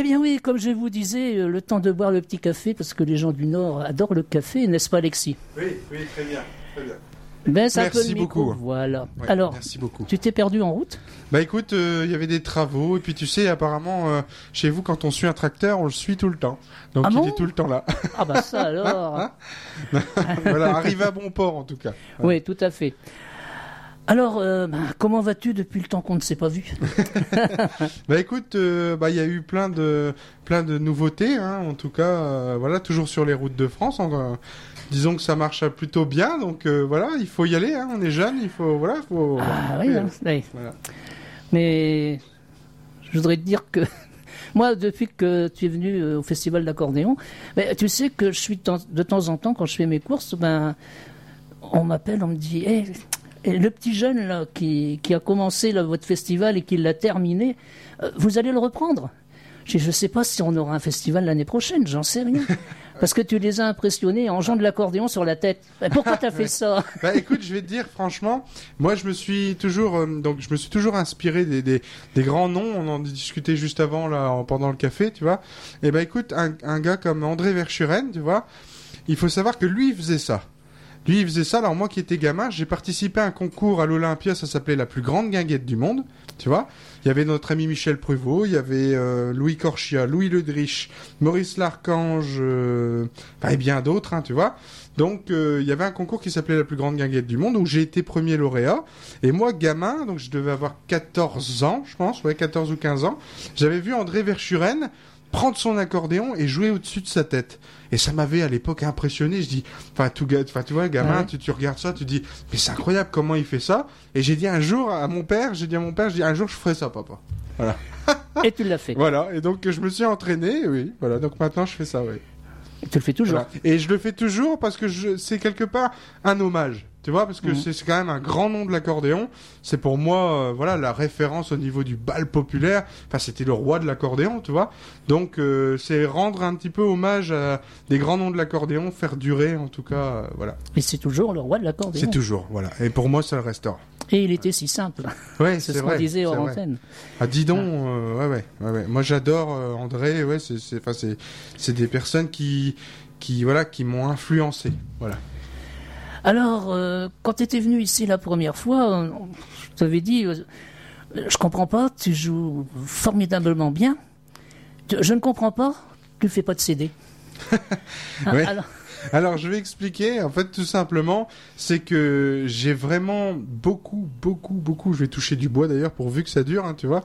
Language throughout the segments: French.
Eh bien oui, comme je vous disais, euh, le temps de boire le petit café, parce que les gens du Nord adorent le café, n'est-ce pas Alexis? Oui, oui, très bien. Très bien. Ben, Merci micro. beaucoup. Voilà. Ouais, Alors, merci beaucoup. tu t'es perdu en route? Bah écoute, euh, il y avait des travaux et puis tu sais, apparemment, euh, chez vous, quand on suit un tracteur, on le suit tout le temps. Donc Ah il bon? est tout le temps là. Ah bah ça alors voilà, arrive à bon port en tout cas. Oui, tout à fait. Alors, euh, ben, comment vas-tu depuis le temps qu'on ne s'est pas vu? Bah écoute, euh, bah il y a eu plein de plein de nouveautés, hein, en tout cas, euh, voilà, toujours sur les routes de France. en- euh, disons que ça marche plutôt bien, donc euh, voilà, il faut y aller. Hein, on est jeune, il faut voilà, faut. Ah oui, hein, oui. Voilà. Mais je voudrais te dire que moi, depuis que tu es venu au festival d'accordéon, ben, tu sais que je suis de temps, en temps, quand je fais mes courses, ben, on m'appelle, on me dit, Eh, et le petit jeune là, qui, qui a commencé là, votre festival et qui l'a terminé, euh, vous allez le reprendre je ne sais pas si on aura un festival l'année prochaine, j'en sais rien. Parce que tu les as impressionnés en jouant de l'accordéon sur la tête. Ben, Pourquoi t'as fait ça Bah écoute, je vais te dire franchement, moi je me suis toujours euh, donc je me suis toujours inspiré des, des, des grands noms. On en discutait juste avant là en- pendant le café, tu vois. Et bah écoute, un, un gars comme André Verschuren, tu vois, il faut savoir que lui il faisait ça. Lui il faisait ça. Alors moi qui étais gamin, j'ai participé à un concours à l'Olympia, ça s'appelait la plus grande guinguette du monde, tu vois. Il y avait notre ami Michel Pruvot, il y avait euh, Louis Corchia, Louis Ledrich, Maurice Larchange, euh, enfin, et bien d'autres, hein, tu vois. Donc euh, il y avait un concours qui s'appelait la plus grande guinguette du monde où j'ai été premier lauréat. Et moi, gamin, donc je devais avoir 14 ans, je pense, ouais, 14 ou 15 ans, j'avais vu André Verschuren prendre son accordéon et jouer au-dessus de sa tête. Et ça m'avait à l'époque impressionné. Je dis, enfin, tu vois, gamin, Ouais. tu, tu regardes ça, tu dis, mais c'est incroyable comment il fait ça. Et j'ai dit un jour à mon père, j'ai dit à mon père, je dis un jour je ferai ça, papa. Et tu l'as fait. Voilà. Et donc je me suis entraîné, oui. Voilà. Donc maintenant je fais ça, oui. Et tu le fais toujours. Voilà. Et je le fais toujours parce que c'est quelque part un hommage. Tu vois, parce que Mhm. c'est quand même un grand nom de l'accordéon. C'est pour moi, euh, voilà, la référence au niveau du bal populaire. Enfin, c'était le roi de l'accordéon, tu vois. Donc, euh, c'est rendre un petit peu hommage à des grands noms de l'accordéon, faire durer, en tout cas, euh, voilà. Et c'est toujours le roi de l'accordéon. C'est toujours, voilà. Et pour moi, ça le restera. Et il était si simple. Ouais, C'est ce qu'on disait hors antenne. Ah, dis donc, euh, ouais, ouais, ouais, ouais. Moi, j'adore André. Ouais, c'est, c'est, c'est des personnes qui, qui, voilà, qui m'ont influencé. Voilà. Alors, euh, quand tu étais venu ici la première fois, je t'avais dit, euh, je comprends pas, tu joues formidablement bien. Je ne comprends pas, tu fais pas de CD. Ah, alors, Alors, je vais expliquer. En fait, tout simplement, c'est que j'ai vraiment beaucoup, beaucoup, beaucoup. Je vais toucher du bois d'ailleurs, pourvu que ça dure, hein, tu vois.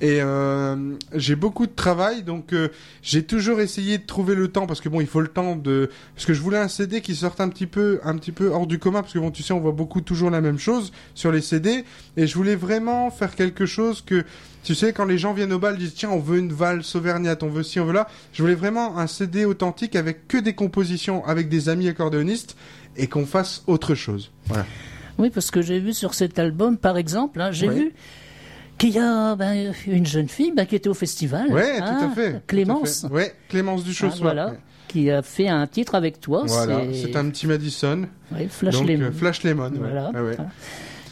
Et euh, j'ai beaucoup de travail, donc euh, j'ai toujours essayé de trouver le temps parce que bon, il faut le temps de. Parce que je voulais un CD qui sorte un petit peu, un petit peu hors du commun, parce que bon, tu sais, on voit beaucoup toujours la même chose sur les CD, et je voulais vraiment faire quelque chose que. Tu sais, quand les gens viennent au bal, ils disent tiens, on veut une valse auvergnate, on veut ci, on veut là. Je voulais vraiment un CD authentique avec que des compositions avec des amis accordéonistes et qu'on fasse autre chose. Voilà. oui, parce que j'ai vu sur cet album, par exemple, hein, j'ai Oui. vu qu'il y a ben, une jeune fille ben, qui était au festival. Hein, tout à fait. Clémence. Ouais, Clémence Ah, Duchossois. voilà, ouais. qui a fait un titre avec toi. Voilà, c'est un petit Madison. ouais, Flash donc, Lemon. euh, Flash Lemon. Voilà. Ouais, ouais.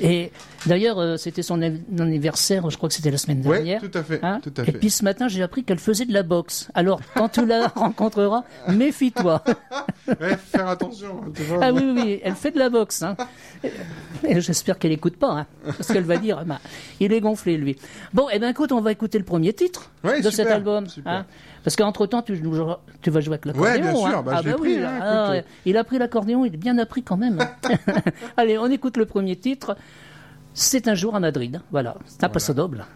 Et d'ailleurs, euh, c'était son an- anniversaire, je crois que c'était la semaine dernière. tout à fait. Hein tout à Et fait. puis ce matin, j'ai appris qu'elle faisait de la boxe. Alors, quand tu la rencontreras, méfie-toi. Ouais, faire attention. hein. Ah oui, oui, oui, elle fait de la boxe. Hein. Et j'espère qu'elle écoute pas, hein, parce qu'elle va dire, bah, il est gonflé lui. Bon, eh ben écoute, on va écouter le premier titre Ouais, de super, cet album. super. hein. parce qu'entre temps, tu, vas jouer avec l'accordéon. Ouais, bien sûr, bah, ah bah pris, oui, ah, il a pris l'accordéon, il est bien appris quand même. Allez, on écoute le premier titre. C'est un jour à Madrid. Voilà, c'est un passo doble.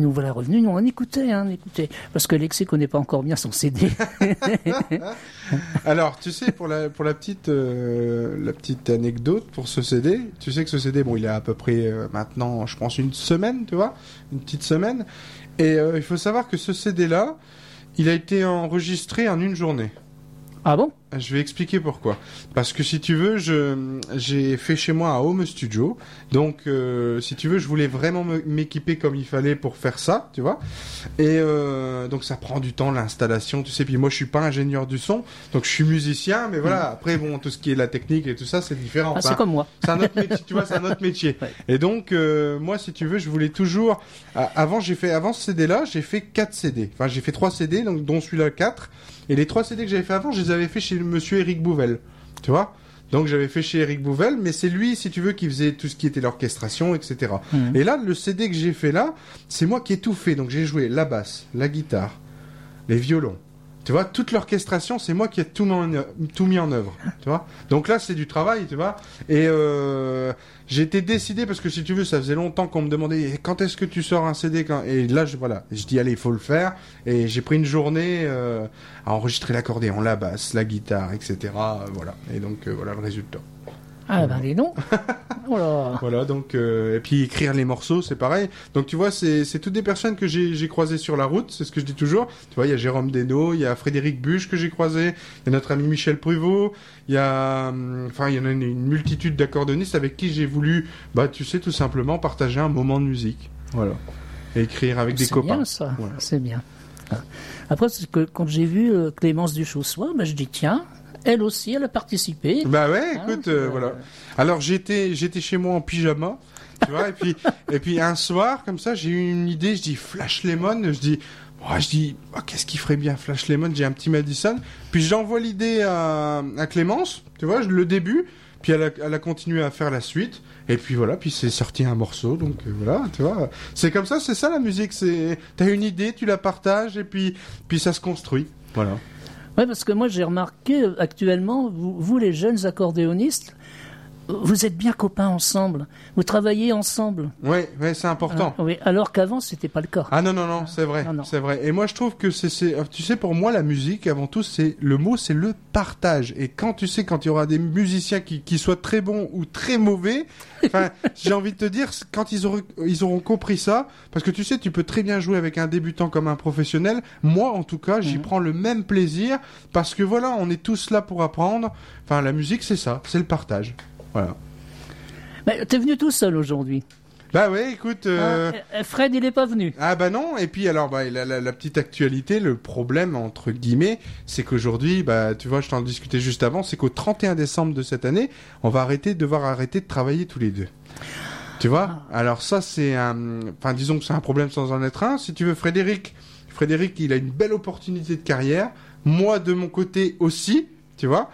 Nous voilà revenus, nous on écoutait, hein, on écoutait. Parce que Lexi connaît pas encore bien son CD. Alors, tu sais, pour la, pour la petite, euh, la petite anecdote pour ce CD, tu sais que ce CD, bon, il a à peu près euh, maintenant, je pense, une semaine, tu vois, une petite semaine. Et euh, il faut savoir que ce CD-là, il a été enregistré en une journée. ah bon? Je vais expliquer pourquoi. Parce que si tu veux, je j'ai fait chez moi un home studio. Donc, euh, si tu veux, je voulais vraiment me- m'équiper comme il fallait pour faire ça, tu vois. Et euh, donc, ça prend du temps l'installation, tu sais. Puis moi, je suis pas ingénieur du son, donc je suis musicien. Mais voilà, après, bon, tout ce qui est la technique et tout ça, c'est différent. Mm. Ah, Enfin, C'est comme moi. c'est un autre métier, tu vois, c'est un autre métier. Ouais. Et donc, euh, moi, si tu veux, je voulais toujours. Avant, j'ai fait, avant ce CD-là, j'ai fait 4 CD. Enfin, j'ai fait 3 CD, donc dont celui-là 4. Et les 3 CD que j'avais fait avant, je les avais fait chez le monsieur Eric Bouvel. Tu vois Donc, j'avais fait chez Eric Bouvel, mais c'est lui, si tu veux, qui faisait tout ce qui était l'orchestration, etc. Mhm. Et là, le CD que j'ai fait là, c'est moi qui ai tout fait. Donc, j'ai joué la basse, la guitare, les violons. Tu vois, toute l'orchestration, c'est moi qui ai tout mis en, œuvre-. Tu vois Donc là, c'est du travail, tu vois. Et euh, j'ai été décidé parce que si tu veux, ça faisait longtemps qu'on me demandait Eh, quand est-ce que tu sors un CD quand... Et là, je, voilà, je dis allez, il faut le faire. Et j'ai pris une journée euh, à enregistrer l'accordéon, la basse, la guitare, etc. euh, voilà. Et donc euh, voilà le résultat. Ah ben dis donc. Oh là. Voilà, donc euh, et puis écrire les morceaux, c'est pareil. Donc tu vois, c'est c'est toutes des personnes que j'ai j'ai croisées sur la route, c'est ce que je dis toujours. Tu vois, il y a Jérôme Desnaux, il y a Frédéric Buche que j'ai croisé, il y a notre ami Michel Pruvot, il y a hum, enfin il y en a une, une multitude d'accordéonistes avec qui j'ai voulu bah tu sais tout simplement partager un moment de musique. Voilà. Et écrire avec des C'est copains. bien ça, Voilà. c'est bien. Après, c'est que quand j'ai vu euh, Clémence Duchaussois, ben, je dis tiens, elle aussi, elle a participé. Bah ouais, Hein, écoute, euh, voilà. Alors j'étais j'étais chez moi en pyjama, tu vois, et puis et puis un soir comme ça, j'ai eu une idée, je dis Flash Lemon, je dis oh, je dis oh, qu'est-ce qui ferait bien Flash Lemon, j'ai un petit Madison, puis j'envoie l'idée à, à Clémence, tu vois, le début, puis elle a, elle a continué à faire la suite. Et puis voilà, puis c'est sorti un morceau, donc euh, voilà, tu vois. C'est comme ça, c'est ça la musique. C'est, t'as une idée, tu la partages, et puis, puis ça se construit. Voilà. Ouais, parce que moi j'ai remarqué euh, actuellement, vous, vous, les jeunes accordéonistes, vous êtes bien copains ensemble, vous travaillez ensemble. Ouais, ouais, c'est important. Ah, oui, alors qu'avant c'était pas le cas. Ah non non non, c'est vrai, c'est vrai. Et moi je trouve que c'est c'est tu sais pour moi la musique avant tout c'est le mot c'est le partage. Et quand tu sais quand il y aura des musiciens qui qui soient très bons ou très mauvais, j'ai envie de te dire quand ils auront ils auront compris ça parce que tu sais tu peux très bien jouer avec un débutant comme un professionnel. Moi en tout cas, j'y Mhm. prends le même plaisir parce que voilà, on est tous là pour apprendre. Enfin la musique c'est ça, c'est le partage. Voilà. Mais t'es venu tout seul aujourd'hui. Bah ouais, écoute euh, Ah, et Fred, il est pas venu. Ah bah non, et puis alors bah, la, la- la petite actualité, le problème entre guillemets, c'est qu'aujourd'hui, bah tu vois, je t'en discutais juste avant, c'est qu'au 31 décembre de cette année, on va arrêter, devoir arrêter de travailler tous les deux. Tu vois? Alors ça c'est un, enfin disons que c'est un problème sans en être un. Si tu veux, Frédéric, Frédéric, il a une belle opportunité de carrière. Moi de mon côté aussi, tu vois.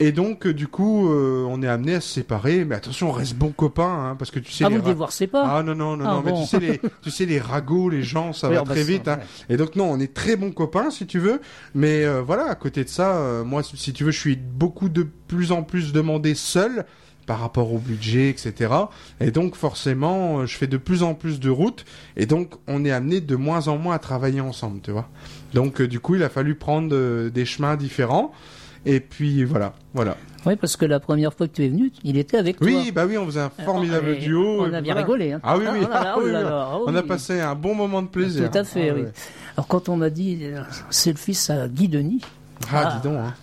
Et donc euh, du coup, euh, on est amené à se séparer. Mais attention, on reste bons copains, hein, parce que tu sais. Ah, les vous ra- divorcez pas ah non non non Ah, non mais bon. tu sais les tu sais les ragots les gens ça Oui, va ah, bah, très vite hein. et donc non on est très bons copains si tu veux mais euh, voilà à côté de ça euh, moi si tu veux je suis beaucoup de plus en plus demandé seul par rapport au budget etc et donc forcément euh, je fais de plus en plus de routes et donc on est amené de moins en moins à travailler ensemble tu vois donc euh, du coup il a fallu prendre euh, des chemins différents et puis voilà voilà Oui, parce que la première fois que tu es venu, il était avec toi. oui bah oui on faisait un formidable Et duo On a bien voilà. rigolé. Hein. ah oui oui, Oh là là, oui, là oui. là, on a oui. passé un bon moment de plaisir Tout à fait, Ah oui. Alors quand on m'a dit, euh, c'est le fils à Guy Denis. Ah, Ah. dis donc. Hein.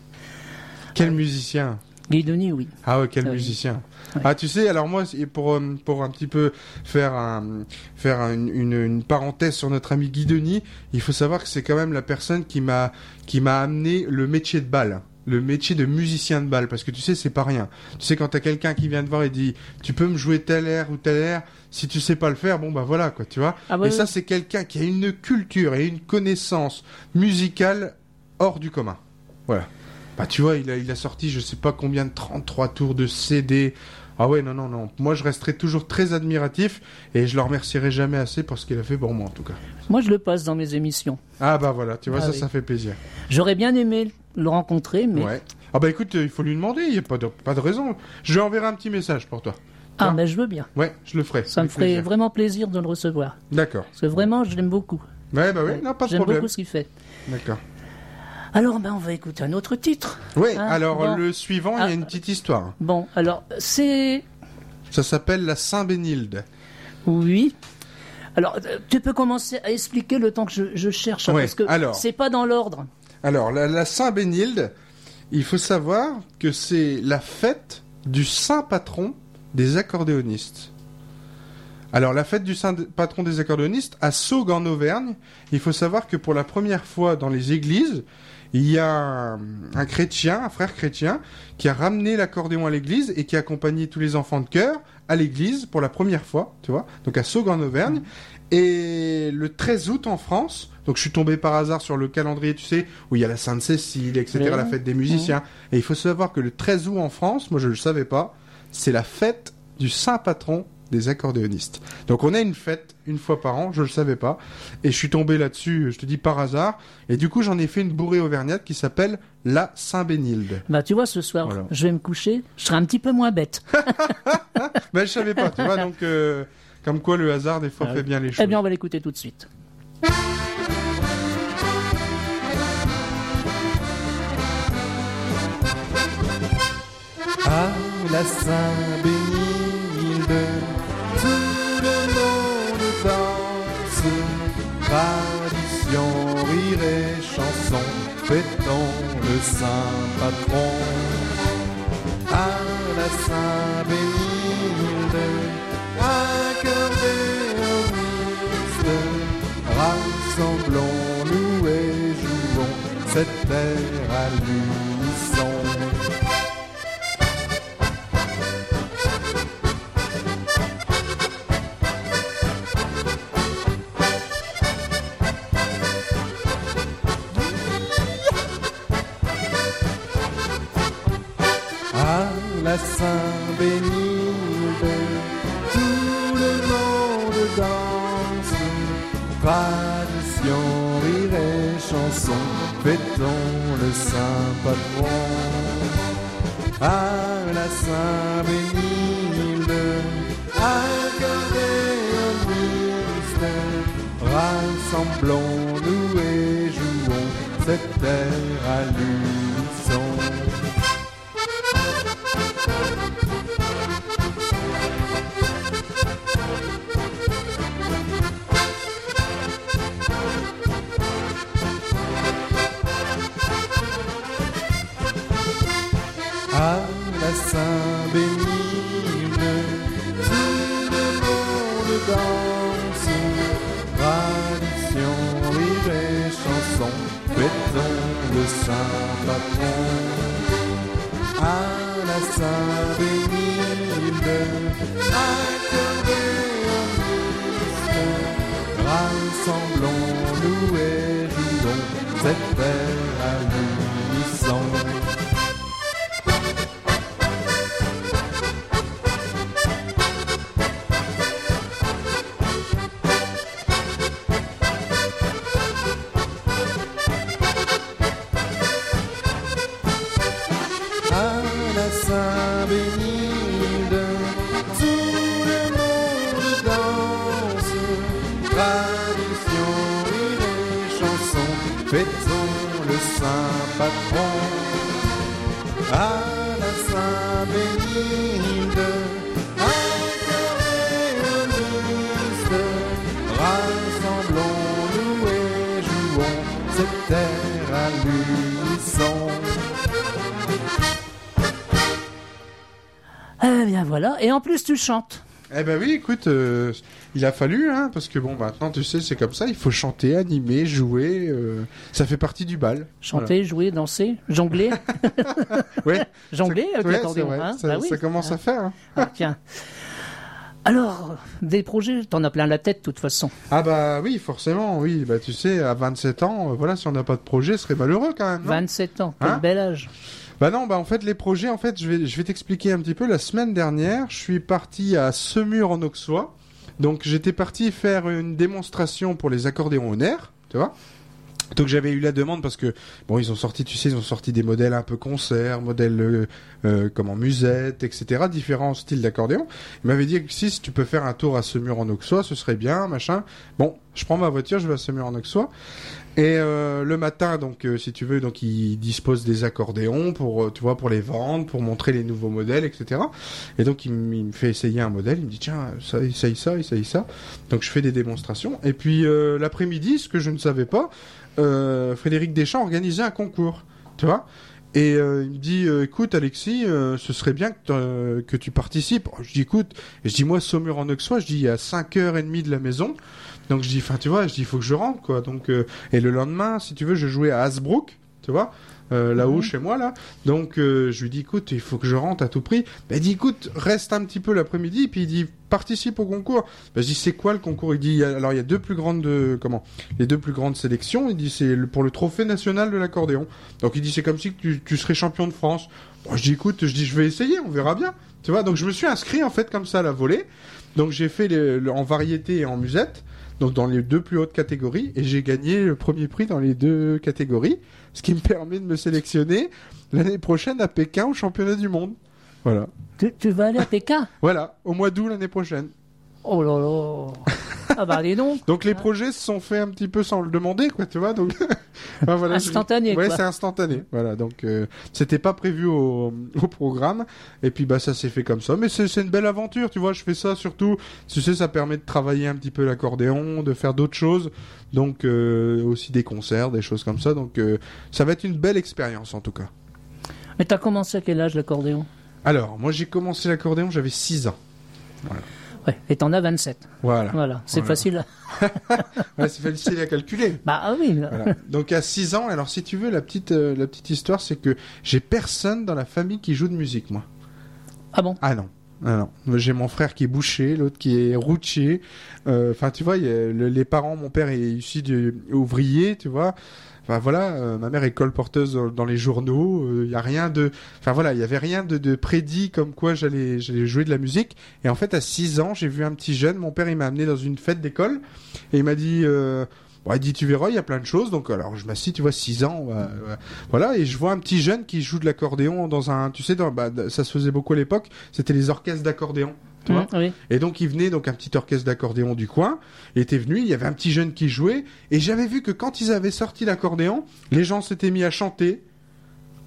Quel musicien. Guy Denis, oui. Ah ouais, quel Ah oui. musicien. Ouais. Ah, tu sais, alors moi, pour, euh, pour un petit peu faire, un, faire un- une, une parenthèse sur notre ami Guy Denis, il faut savoir que c'est quand même la personne qui m'a qui m'a amené le métier de balle. Le métier de musicien de balle, parce que tu sais, c'est pas rien. Tu sais, quand t'as quelqu'un qui vient te voir et dit, tu peux me jouer tel air ou tel air, si tu sais pas le faire, bon bah voilà, quoi, tu vois. Ah, bah, et ça, c'est quelqu'un qui a une culture et une connaissance musicale hors du commun. Voilà. Bah tu vois, il a, il a sorti je sais pas combien de 33 tours de CD. Ah ouais, non, non, non. Moi, je resterai toujours très admiratif et je le remercierai jamais assez pour ce qu'il a fait pour moi, en tout cas. Moi, je le passe dans mes émissions. Ah bah voilà, tu vois, Ah ça, oui. ça fait plaisir. J'aurais bien aimé le rencontrer, mais Ouais. Ah bah écoute, euh, il faut lui demander, il y a pas de, pas de raison. Je lui enverrai un petit message pour toi. Ah, Hein mais je veux bien. Ouais, je le ferai. Ça me ferait plaisir. vraiment plaisir de le recevoir. D'accord. Parce que vraiment, je l'aime beaucoup. Ouais, bah oui, non, pas de J'aime problème. beaucoup ce qu'il fait. D'accord. Alors, ben, on va écouter un autre titre. Oui, Ah, alors bon. le suivant, il y a Ah. une petite histoire. Bon, alors, c'est. Ça s'appelle la Saint-Bénilde. Oui. Alors, euh, tu peux commencer à expliquer le temps que je, je cherche, hein, Ouais, parce que alors. c'est pas dans l'ordre. Alors, la, la Saint-Bénilde, il faut savoir que c'est la fête du saint patron des accordéonistes. Alors, la fête du saint patron des accordéonistes, à Saugues en Auvergne, il faut savoir que pour la première fois dans les églises, il y a un, un chrétien, un frère chrétien, qui a ramené l'accordéon à l'église et qui a accompagné tous les enfants de chœur à l'église pour la première fois, tu vois, donc à Saugues en Auvergne. Et le 13 août en France, donc je suis tombé par hasard sur le calendrier, tu sais, où il y a la Sainte-Cécile, etc., la fête des musiciens. Et il faut savoir que le 13 août en France, moi je ne le savais pas, c'est la fête du saint patron des accordéonistes. Donc on a une fête une fois par an, je le savais pas, et je suis tombé là-dessus, je te dis par hasard, et du coup j'en ai fait une bourrée auvergnate qui s'appelle la Saint-Bénilde. Bah, tu vois, ce soir, Voilà. je vais me coucher, je serai un petit peu moins bête. Ben je savais pas, tu vois, donc euh, comme quoi le hasard des fois Ah fait bien les choses. Eh bien, on va l'écouter tout de suite. À la Saint-Bénilde, tout le monde danse, tradition, rire et chanson, fêtons le saint patron. À la Saint-Bénilde, cette terre à l'unisson. à la Saint-Bénilde, À la Saint-Bénilde, accordéoniste, rassemblons-nous et jouons cette terre à l'unisson. À la Saint-Bénilde, rassemblons-nous et jouons cette terre à l'unisson. Et en plus, tu chantes. Eh ben oui, écoute, euh, il a fallu, hein, parce que bon, maintenant tu sais, c'est comme ça, il faut chanter, animer, jouer, euh, ça fait partie du bal. Chanter, jouer, danser, jongler. Ouais, Jongler avec ouais, l'accordéon. hein ça, Bah oui. ça commence à faire. hein. Ah, tiens. Alors, des projets, t'en as plein la tête de toute façon. Ah bah oui, forcément, oui, bah tu sais, à 27 ans, euh, voilà, si on n'a pas de projet, ce serait malheureux quand même. non? 27 ans, quel Hein? bel âge. Bah non, bah en fait les projets, en fait, je vais, je vais t'expliquer un petit peu. La semaine dernière, je suis parti à Semur en Auxois. Donc j'étais parti faire une démonstration pour les accordéons au nerf, tu vois. Donc j'avais eu la demande parce que bon ils ont sorti tu sais ils ont sorti des modèles un peu concert, modèles euh, euh, comment musette etc différents styles d'accordéon. Il m'avait dit que si, tu peux faire un tour à Semur en Auxois ce serait bien machin. Bon je prends ma voiture je vais à Semur en Auxois et euh, le matin donc euh, si tu veux donc ils disposent des accordéons pour euh, tu vois pour les vendre pour montrer les nouveaux modèles etc. Et donc il, me fait essayer un modèle il me dit tiens ça essaye ça essaye ça donc je fais des démonstrations et puis l'après-midi ce que je ne savais pas Frédéric Deschamps organisait un concours, tu vois. Et euh, il me dit, euh, écoute Alexis, euh, ce serait bien que, tu participes. Je dis, écoute, et je dis, moi, Saumur en Auxois, je dis, il y a 5h30 de la maison. Donc je dis, enfin, tu vois, je dis, il faut que je rentre, quoi. Donc, euh, et le lendemain, si tu veux, je jouais à Hasbrook, tu vois, euh, là-haut Mhm. chez moi, là. Donc euh, je lui dis, écoute, il faut que je rentre à tout prix. Ben, il dit, écoute, reste un petit peu l'après-midi, puis il dit, participe au concours. Ben, je dis, c'est quoi le concours? Il dit, il y a- alors il y a deux plus grandes, de, comment? Les deux plus grandes sélections. Il dit c'est pour le trophée national de l'accordéon. Donc il dit c'est comme si tu, tu serais champion de France. Bon, je dis écoute, je dis je vais essayer, on verra bien. Tu vois, donc je me suis inscrit en fait comme ça à la volée. Donc j'ai fait les- en variété et en musette, donc dans les deux plus hautes catégories, et j'ai gagné le premier prix dans les deux catégories, ce qui me permet de me sélectionner l'année prochaine à Pékin au championnat du monde. Voilà, Tu, tu vas aller à Pékin? Voilà, au mois d'août l'année prochaine. Oh là là Ah bah allez donc Donc les projets se sont faits un petit peu sans le demander, quoi, tu vois. Donc voilà, je- Instantané, Ouais, quoi. c'est instantané. Voilà, donc euh, c'était pas prévu au, au programme. Et puis bah ça s'est fait comme ça. Mais c'est une belle aventure, tu vois. Je fais ça surtout, tu sais, ça permet de travailler un petit peu l'accordéon, de faire d'autres choses. Donc euh, aussi des concerts, des choses comme ça. Donc euh, ça va être une belle expérience en tout cas. Mais t'as commencé à quel âge l'accordéon? Alors moi j'ai commencé l'accordéon, j'avais 6 ans. Ouais, et t'en as 27. Voilà. Voilà, c'est Voilà. facile. Ouais, c'est facile à calculer. Bah ah oui. Voilà. Donc à 6 ans, alors si tu veux, la petite, euh, la petite histoire, c'est que j'ai personne dans la famille qui joue de musique, moi. Ah bon? Ah non. Ah non. J'ai mon frère qui est boucher, l'autre qui est routier. Euh, Enfin, tu vois, il y a le- les parents, mon père est issu de ouvrier, tu vois. Enfin voilà, euh, ma mère est colporteuse dans- les journaux. Il y a rien de, enfin voilà, il y avait rien de, de prédit comme quoi j'allais, j'allais jouer de la musique. Et en fait, à 6 ans, j'ai vu un petit jeune. Mon père, il m'a amené dans une fête d'école et il m'a dit. Euh, Bon, il dit tu verras, il y a plein de choses. Donc alors je m'assis, tu vois, 6 ans, voilà, et je vois un petit jeune qui joue de l'accordéon dans un, tu sais, bah, ça se faisait beaucoup à l'époque. C'était les orchestres d'accordéon. Tu vois Mmh, oui. et donc il venait donc un petit orchestre d'accordéon du coin, il était venu, il y avait un petit jeune qui jouait, et j'avais vu que quand ils avaient sorti l'accordéon, les gens s'étaient mis à chanter,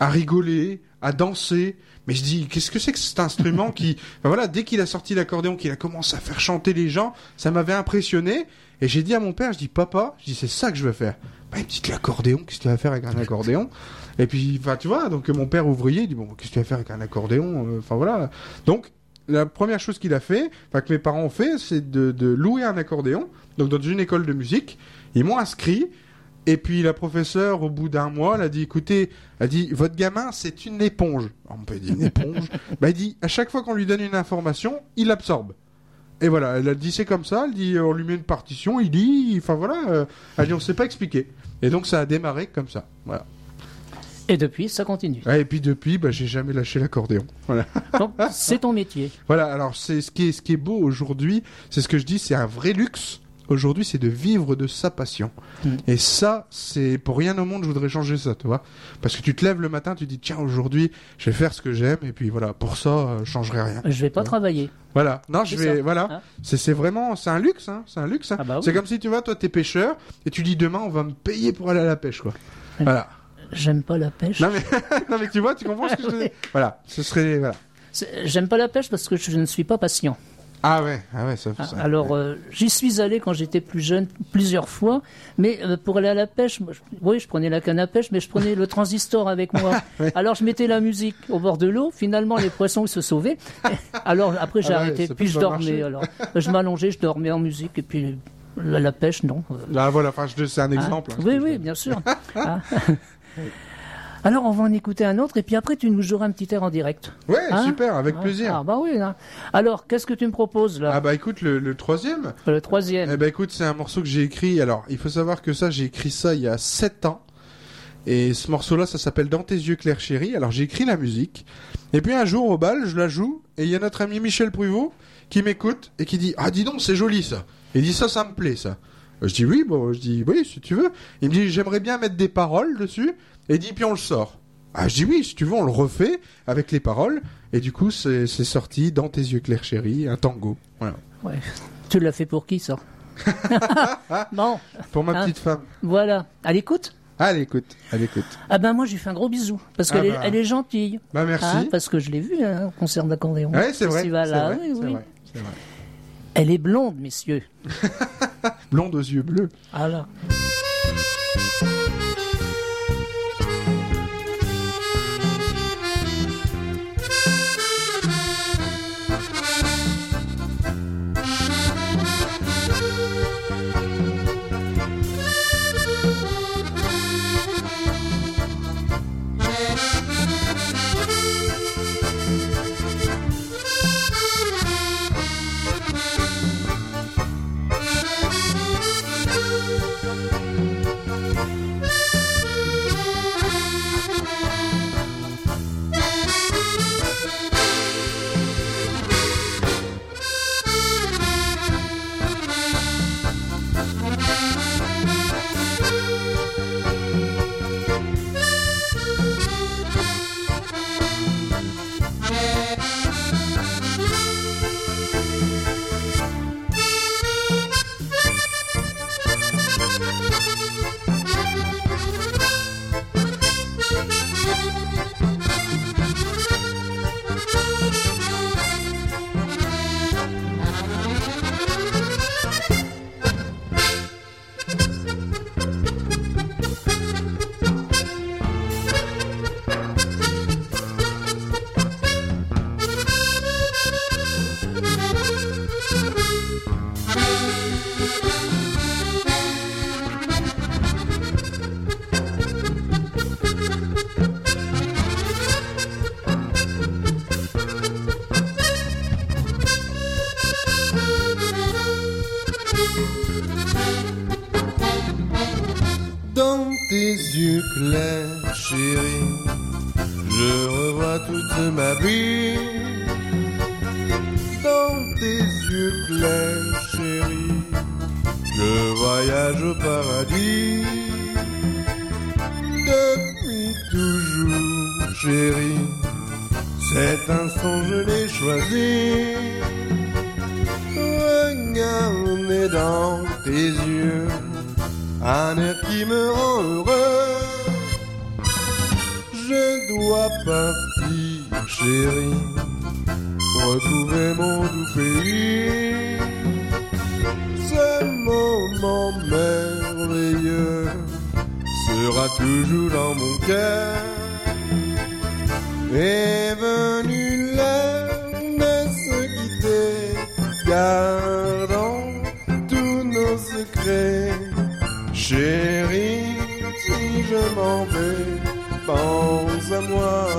à rigoler, à danser. Mais je dis, qu'est-ce que c'est que cet instrument qui, Enfin, voilà, dès qu'il a sorti l'accordéon, qu'il a commencé à faire chanter les gens, ça m'avait impressionné. Et j'ai dit à mon père, je dis, papa, je dis, c'est ça que je veux faire. Bah, il me dit, l'accordéon, qu'est-ce que tu vas faire avec un accordéon? Et puis, enfin, tu vois, donc mon père ouvrier, il dit, bon, qu'est-ce que tu vas faire avec un accordéon? Euh, Enfin, voilà. Donc, la première chose qu'il a fait, enfin que mes parents ont fait, c'est de, de louer un accordéon, donc dans une école de musique. Ils m'ont inscrit, et puis la professeure, au bout d'un mois, elle a dit, écoutez, elle a dit, votre gamin, c'est une éponge. Alors, on peut dire une éponge. bah, elle dit, à chaque fois qu'on lui donne une information, il absorbe. Et voilà, elle a dit, c'est comme ça, elle dit, on lui met une partition, il lit, enfin voilà, euh, elle dit, on sait pas expliquer. Et donc ça a démarré comme ça. Voilà. Et depuis, ça continue. Ouais, et puis depuis, bah, j'ai jamais lâché l'accordéon. Voilà. Donc, c'est ton métier. Voilà, alors c'est ce qui est ce qui est beau aujourd'hui, c'est ce que je dis, c'est un vrai luxe. Aujourd'hui, c'est de vivre de sa passion. Mm. Et ça, c'est pour rien au monde, je voudrais changer ça, tu vois. Parce que tu te lèves le matin, tu dis tiens, aujourd'hui, je vais faire ce que j'aime et puis voilà, pour ça, euh, je changerai rien. Je vais pas travailler. Voilà. Non, je vais ça, voilà. hein. C'est vraiment c'est un luxe hein, c'est un luxe hein. Ah bah oui. C'est comme si tu vois, toi t'es pêcheur et tu dis demain on va me payer pour aller à la pêche quoi. Voilà. J'aime pas la pêche. Non mais non mais tu vois, tu comprends ce que je te dis. Voilà, ce serait voilà. J'aime pas la pêche parce que je ne suis pas patient. Ah ouais, ah ouais, ça, ça- Alors, euh, j'y suis allé quand j'étais plus jeune plusieurs fois, mais euh, pour aller à la pêche, moi, je- oui, je prenais la canne à pêche, mais je prenais le transistor avec moi. Ouais. Alors, je mettais la musique au bord de l'eau. Finalement, les poissons ils se sauvaient. Alors, après, j'ai Ah arrêté. Puis je dormais. Alors, je m'allongeais, je dormais en musique, et puis la, la pêche, non. Là voilà, enfin c'est un ah, exemple. hein, oui, oui, bien sûr. Ah. Alors, on va en écouter un autre, et puis après, tu nous joueras un petit air en direct. Ouais, Hein super, avec Ah, plaisir. Ah, bah oui. hein. Alors, qu'est-ce que tu me proposes là? Ah bah écoute, le, le troisième, Le troisième. eh bah écoute, c'est un morceau que j'ai écrit. Alors, il faut savoir que ça, j'ai écrit ça il y a 7 ans. Et ce morceau-là, ça s'appelle Dans tes yeux clairs chérie. Alors, j'ai écrit la musique. Et puis un jour, au bal, je la joue. Et il y a notre ami Michel Pruvot qui m'écoute et qui dit Ah, dis donc, c'est joli ça. Il dit Ça, ça me plaît ça. Je dis oui, bon, je dis oui, si tu veux. Il me dit j'aimerais bien mettre des paroles dessus. Et il dit puis on le sort. Ah, je dis oui, si tu veux, on le refait avec les paroles. Et du coup, c'est sorti dans tes yeux clairs chéris, un tango. Voilà. Ouais. Tu l'as fait pour qui ça? Bon, Pour ma Hein petite femme. voilà. À l'écoute? Allez, écoute, allez, écoute. Ah ben moi, je lui fais un gros bisou. Parce Ah qu'elle est, elle est gentille. Bah merci. Hein, parce que je l'ai vue hein, au concert d'accordéon. ouais, c'est vrai. C'est Oui, vrai. Elle est blonde, messieurs. Blonde aux yeux bleus. Dans Dans tes yeux clairs, chérie, je voyage au paradis. Depuis toujours, chérie, cet instant je l'ai choisi. Regardez dans tes yeux un air qui me rend heureux. Je dois partir, chérie, retrouver mon doux pays. Ce moment merveilleux sera toujours dans mon cœur. Est venue l'heure de se quitter, gardons tous nos secrets. Chérie, si je m'en vais, pense à moi.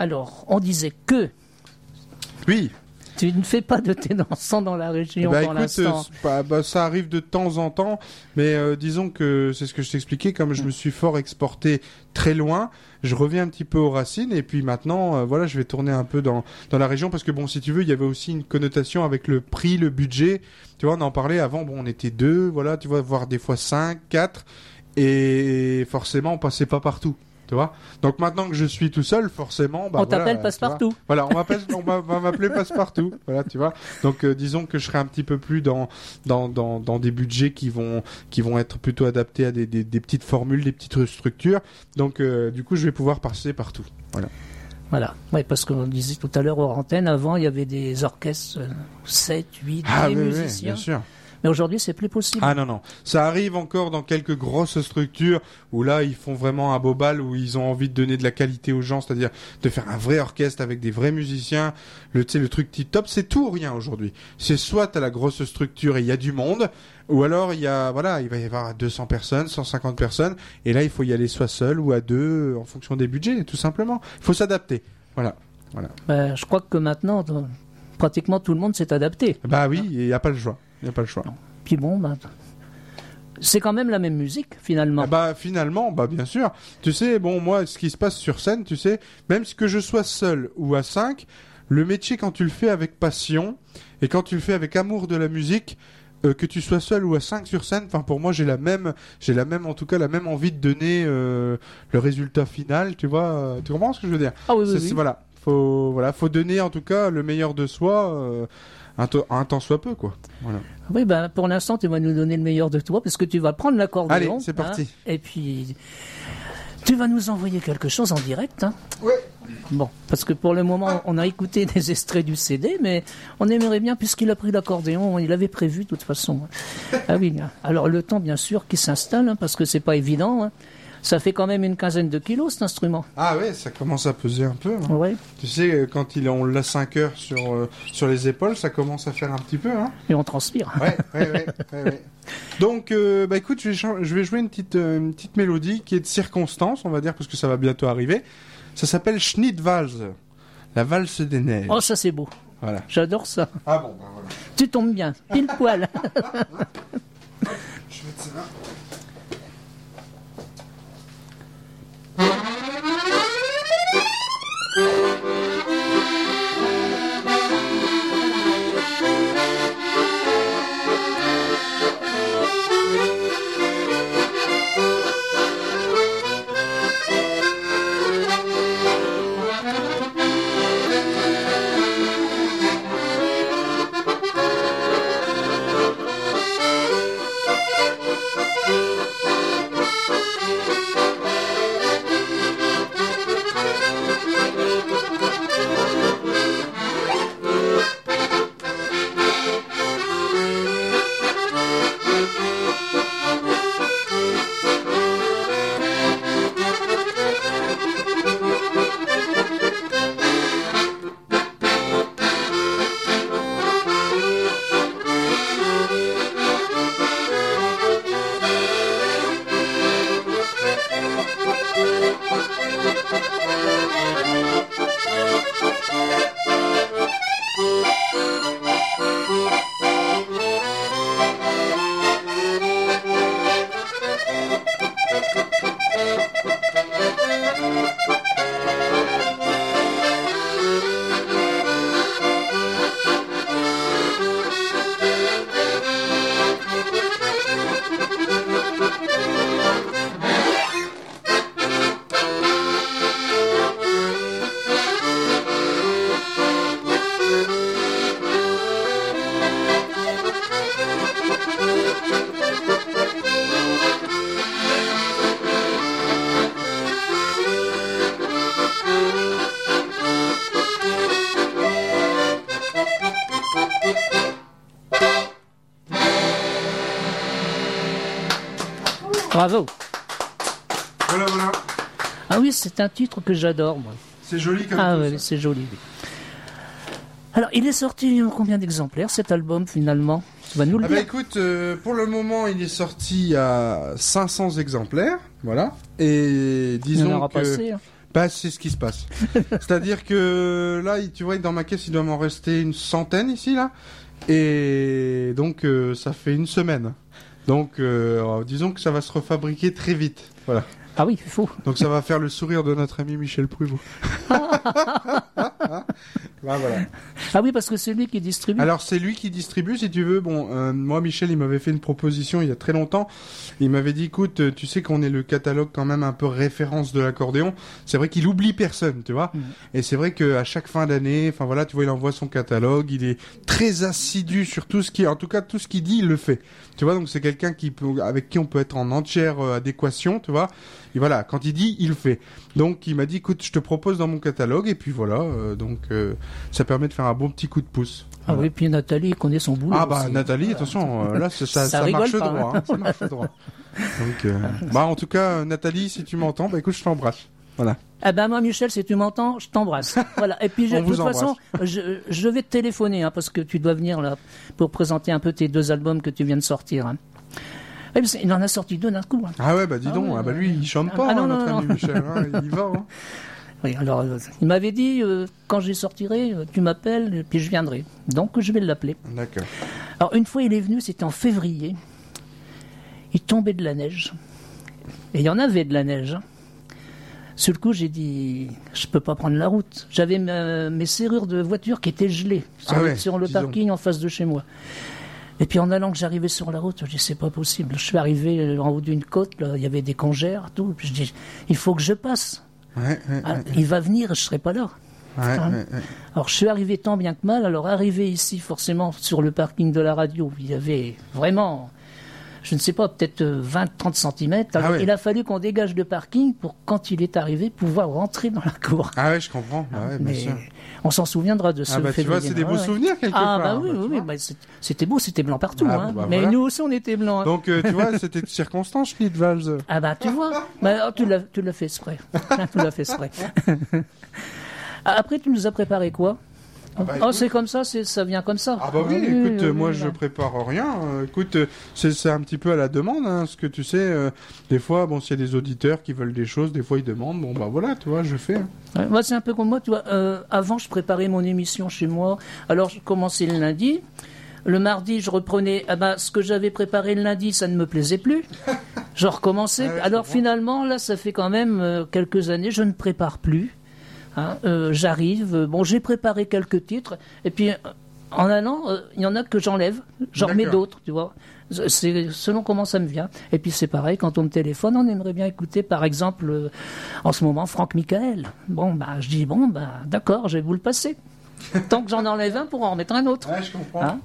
Alors, on disait que Oui. tu ne fais pas de thé dansant dans la région Bah pour l'instant. c'est pas- bah, ça arrive de temps en temps, mais euh, disons que c'est ce que je t'expliquais, comme je me suis fort exporté très loin, je reviens un petit peu aux racines et puis maintenant, euh, voilà, je vais tourner un peu dans, dans la région parce que bon, si tu veux, il y avait aussi une connotation avec le prix, le budget. Tu vois, on en parlait avant, bon, on était deux, voilà, tu vois, voire des fois cinq, quatre, et forcément, on passait pas partout. Tu vois Donc maintenant que je suis tout seul, forcément, bah, on voilà, t'appelle passe-partout. voilà, on m'appelle, on va, m'appeler passe-partout. Voilà, tu vois. Donc, euh, disons que je serai un petit peu plus dans, dans, dans, dans des budgets qui vont, qui vont être plutôt adaptés à des, des, des petites formules, des petites structures. Donc, euh, du coup, je vais pouvoir passer partout. Voilà. Ouais, parce qu'on disait tout à l'heure hors antenne, avant, il y avait des orchestres, euh, 7, 8, Ah, des oui, oui, musiciens. bien sûr. Mais aujourd'hui, c'est plus possible. Ah non, non. Ça arrive encore dans quelques grosses structures où là, ils font vraiment un beau bal, où ils ont envie de donner de la qualité aux gens, c'est-à-dire de faire un vrai orchestre avec des vrais musiciens. Le, tu sais, le truc tip top, c'est tout ou rien aujourd'hui. C'est soit t'as la grosse structure et il y a du monde, ou alors il y a, voilà, il va y avoir 200 personnes, 150 personnes, et là, il faut y aller soit seul ou à deux, en fonction des budgets, tout simplement. Il faut s'adapter. Voilà. Ben, je crois que maintenant, pratiquement tout le monde s'est adapté. Bah oui, il n'y a pas le choix. Il n'y a pas le choix. Puis bon, ben, c'est quand même la même musique, finalement. Ah bah finalement, bah bien sûr. Tu sais, bon moi, ce qui se passe sur scène, tu sais, même si que je sois seul ou à 5, le métier quand tu le fais avec passion et quand tu le fais avec amour de la musique, euh, que tu sois seul ou à 5 sur scène, enfin pour moi j'ai la même, j'ai la même en tout cas la même envie de donner euh, le résultat final, tu vois. euh, tu comprends ce que je veux dire? Ah oui, oui, oui. Voilà, faut voilà, faut donner en tout cas le meilleur de soi. euh, un, temps soit peu quoi. Voilà. Oui, ben, pour l'instant, tu vas nous donner le meilleur de toi, parce que tu vas prendre l'accordéon. Allez, c'est parti. hein, et puis, tu vas nous envoyer quelque chose en direct. Hein. Ouais. Bon, parce que pour le moment, on a écouté des extraits du CD, mais on aimerait bien, puisqu'il a pris l'accordéon, il avait prévu de toute façon. Ah oui, alors le temps, bien sûr, qui s'installe, hein, parce que c'est pas évident. Ça fait quand même une quinzaine de kilos, cet instrument. Ah ouais, ça commence à peser un peu. hein. Ouais. Tu sais, euh, quand il, on l'a 5 heures sur, euh, sur les épaules, ça commence à faire un petit peu. Hein Et on transpire. ouais, ouais, ouais, ouais, ouais. Donc, euh, bah écoute, je vais, je vais jouer une petite, euh, une petite mélodie qui est de circonstance, on va dire, parce que ça va bientôt arriver. Ça s'appelle Schnittvalse, la valse des neiges. Oh, ça c'est beau. Voilà. J'adore ça. Ah bon, bah voilà. Tu tombes bien, pile poil. Je vais mettre ça là. Bravo. Voilà, voilà. Ah oui, c'est un titre que j'adore, moi. C'est joli comme Ah ça. c'est joli. oui. Alors, il est sorti en combien d'exemplaires cet album finalement Tu vas nous le Ah bah dire. écoute, euh, pour le moment, il est sorti à 500 exemplaires, voilà. Et Il y en disons aura que... passé. hein. Bah, c'est ce qui se passe. C'est-à-dire que là, il- tu vois, dans ma caisse, il doit m'en rester une centaine ici, là. Et donc, euh, ça fait une semaine. Donc, euh, disons que ça va se refabriquer très vite. Voilà. Ah oui, il faut. Donc, ça va faire le sourire de notre ami Michel Pruvot. Bah, voilà. Ah oui, parce que c'est lui qui distribue. Alors c'est lui qui distribue, si tu veux. Bon, euh, moi Michel, il m'avait fait une proposition il y a très longtemps. Il m'avait dit, écoute, euh, tu sais qu'on est le catalogue quand même un peu référence de l'accordéon. C'est vrai qu'il oublie personne, tu vois. Mhm. Et c'est vrai qu'à chaque fin d'année, enfin voilà, tu vois, il envoie son catalogue. Il est très assidu sur tout ce qui, en tout cas tout ce qu'il dit, il le fait. Tu vois, donc c'est quelqu'un qui peut, avec qui on peut être en entière euh, adéquation, tu vois. Et voilà, quand il dit, il fait. Donc il m'a dit, écoute, je te propose dans mon catalogue, et puis voilà. euh, donc euh, ça permet de faire un bon petit coup de pouce. Ah oui, puis Nathalie connaît son boulot. Ah bah aussi. Nathalie, attention, euh, là ça, ça, Ça ça rigole marche pas, droit, hein. hein, ça marche droit. Donc, bah en tout cas, Nathalie, si tu m'entends, bah écoute, je t'embrasse. Voilà. Ah ben moi, Michel, si tu m'entends, je t'embrasse. voilà. Et puis, je- de toute façon, je, je vais te téléphoner hein, parce que tu dois venir là pour présenter un peu tes deux albums que tu viens de sortir. hein. Oui, parce qu'il en a sorti deux d'un coup. hein. Ah ouais, bah dis Ah donc, ouais, ah bah lui, il chante pas, ah non, hein, notre non, ami non. Michel, hein, il va. Hein. Oui, alors, euh, il m'avait dit, euh, quand j'y sortirai, euh, tu m'appelles puis je viendrai. Donc, je vais l'appeler. D'accord. Alors, une fois, il est venu, c'était en février. Il tombait de la neige. Et il y en avait de la neige. Sur le coup, j'ai dit, je peux pas prendre la route. J'avais mes serrures de voiture qui étaient gelées sur, Ah le, ouais, sur le dis donc. parking en face de chez moi. Et puis en allant que j'arrivais sur la route, je dis c'est pas possible. Je suis arrivé euh, en haut d'une côte, là, il y avait des congères, tout. Puis je dis il faut que je passe. Ouais, ouais, Ah, ouais, il va venir, je serai pas là. hein. Alors je suis arrivé tant bien que mal. Alors arrivé ici, forcément, sur le parking de la radio, il y avait vraiment, je ne sais pas, peut-être 20-30 cm. Alors Ah ouais. il a fallu qu'on dégage le parking pour, quand il est arrivé, pouvoir rentrer dans la cour. Ah ouais, je comprends. Ah ouais, bien Mais sûr. on s'en souviendra de ce Ah bah tu vois, c'est des beaux ouais. souvenirs quelque Ah part. bah oui, bah, tu oui, oui, vois. bah, c'était beau, c'était blanc partout. Ah, hein. bah, Mais voilà. nous aussi, on était blancs. hein. Donc euh, tu vois, c'était de circonstance, Schlittwalz. Ah bah tu vois, bah, oh, tu l'as fait exprès. tu l'as fait exprès. Ah, Après, tu nous as préparé quoi? Bah, Oh, écoute. c'est comme ça, ça vient comme ça. Ah bah oui, écoute, oui, euh, moi oui, je prépare rien. Euh, écoute, c'est un petit peu à la demande, hein, ce que tu sais. euh, des fois, bon, s'il y a des auditeurs qui veulent des choses, des fois ils demandent. Bon bah voilà, tu vois, je fais. hein. Ouais, moi, c'est un peu comme moi, tu vois. euh, avant, je préparais mon émission chez moi. Alors, je commençais le lundi. Le mardi, je reprenais. Ah bah, ce que j'avais préparé le lundi, ça ne me plaisait plus. Je recommençais. Ah ouais, Alors, finalement, là, ça fait quand même euh, quelques années, je ne prépare plus. Hein, euh, J'arrive. euh, Bon, j'ai préparé quelques titres. Et puis, en allant, euh, il y en a que j'enlève. J'en remets d'autres, tu vois. C'est selon comment ça me vient. Et puis, c'est pareil, quand on me téléphone, on aimerait bien écouter, par exemple, euh, en ce moment, Franck Michael. Bon, bah, je dis, bon, bah, d'accord, je vais vous le passer. Tant que j'en enlève un pour en remettre un autre. Ouais, je comprends. Hein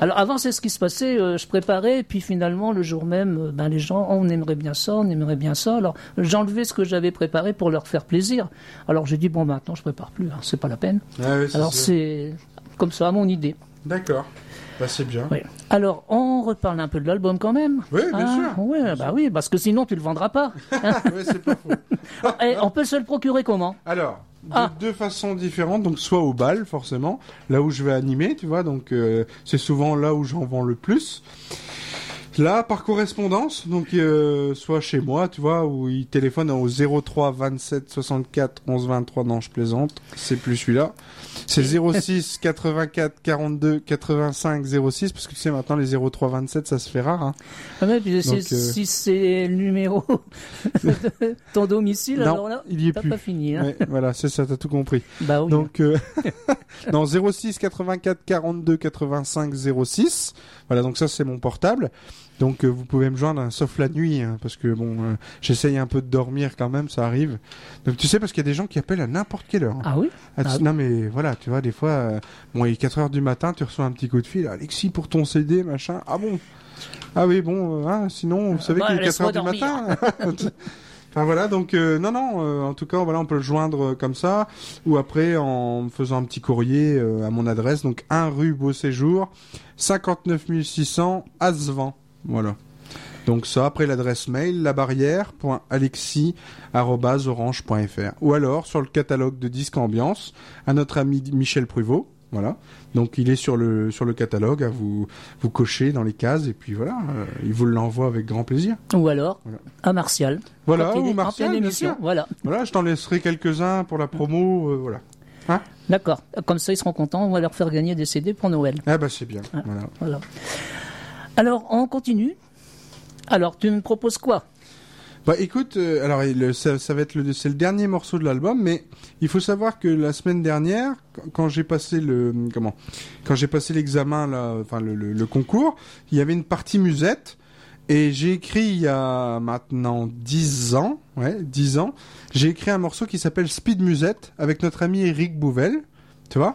Alors avant, c'est ce qui se passait. euh, je préparais, et puis finalement, le jour même, euh, ben, les gens, oh, on aimerait bien ça, on aimerait bien ça. Alors j'enlevais ce que j'avais préparé pour leur faire plaisir. Alors j'ai dit bon, maintenant, je prépare plus. hein, c'est pas la peine. C'est Alors c'est comme ça mon idée. D'accord. Bah c'est bien. Oui. Alors on reparle un peu de l'album quand même. Oui, bien Hein sûr. Ouais, bah oui, parce que sinon tu le vendras pas. ouais, c'est pas faux. Et on peut se le procurer comment? Alors, Ah. deux façons différentes. Donc, soit au bal, forcément, là où je vais animer, tu vois. Donc, euh, c'est souvent là où j'en vends le plus. Là, par correspondance, donc euh, soit chez moi, tu vois, où il téléphone au 03 27 64 11 23. Non, je plaisante, c'est plus celui-là. C'est 06 84 42 85 06 parce que tu sais maintenant les 03 27 ça se fait rare. Hein. Ah ouais, puis si, Donc, euh, si c'est le numéro de ton domicile, Non, alors là, il y est plus. pas fini. Hein. Ouais, voilà, c'est ça, t'as tout compris. Bah oui. Donc, euh, non, 06 84 42 85 06. Voilà, donc ça, c'est mon portable. Donc, euh, vous pouvez me joindre, hein, sauf la nuit, hein, parce que bon, euh, j'essaye un peu de dormir quand même, ça arrive. Donc, tu sais, parce qu'il y a des gens qui appellent à n'importe quelle heure. hein. Ah oui? Ah, ah. Non, mais voilà, tu vois, des fois, euh, bon, il est 4 heures du matin, tu reçois un petit coup de fil, Alexis, pour ton CD, machin. Ah bon? Ah oui, bon, euh, hein, sinon, vous savez bah, qu'il est 4 heures du laisse-moi matin. Enfin voilà, donc euh, non, non, euh, en tout cas, voilà, on peut le joindre euh, comme ça, ou après en me faisant un petit courrier euh, à mon adresse, donc 1 rue Beau Séjour, 59 600 Asvan. Voilà. Donc ça, après l'adresse mail, labarrière.alexis.orange.fr. Ou alors sur le catalogue de disques ambiance, à notre ami Michel Pruvot. Voilà. Donc il est sur le sur le catalogue à vous vous cocher dans les cases et puis voilà, euh, il vous l'envoie avec grand plaisir. Ou alors Voilà. à Martial. Voilà, ou Martial, bien émission. sûr. Voilà. Voilà, je t'en laisserai quelques-uns pour la promo, euh, voilà. D'accord. Comme ça, ils seront contents. On va leur faire gagner des CD pour Noël. Ah bah c'est bien. Ah. Voilà. Voilà. Alors, on continue. Alors, tu me proposes quoi? Bah écoute, euh, alors le- ça, va être le c'est le dernier morceau de l'album, mais il faut savoir que la semaine dernière, quand- quand j'ai passé le comment, quand j'ai passé l'examen là, enfin le, le- le concours, il y avait une partie musette et j'ai écrit il y a maintenant 10 ans, ouais, 10 ans, j'ai écrit un morceau qui s'appelle Speed Musette avec notre ami Eric Bouvel, tu vois?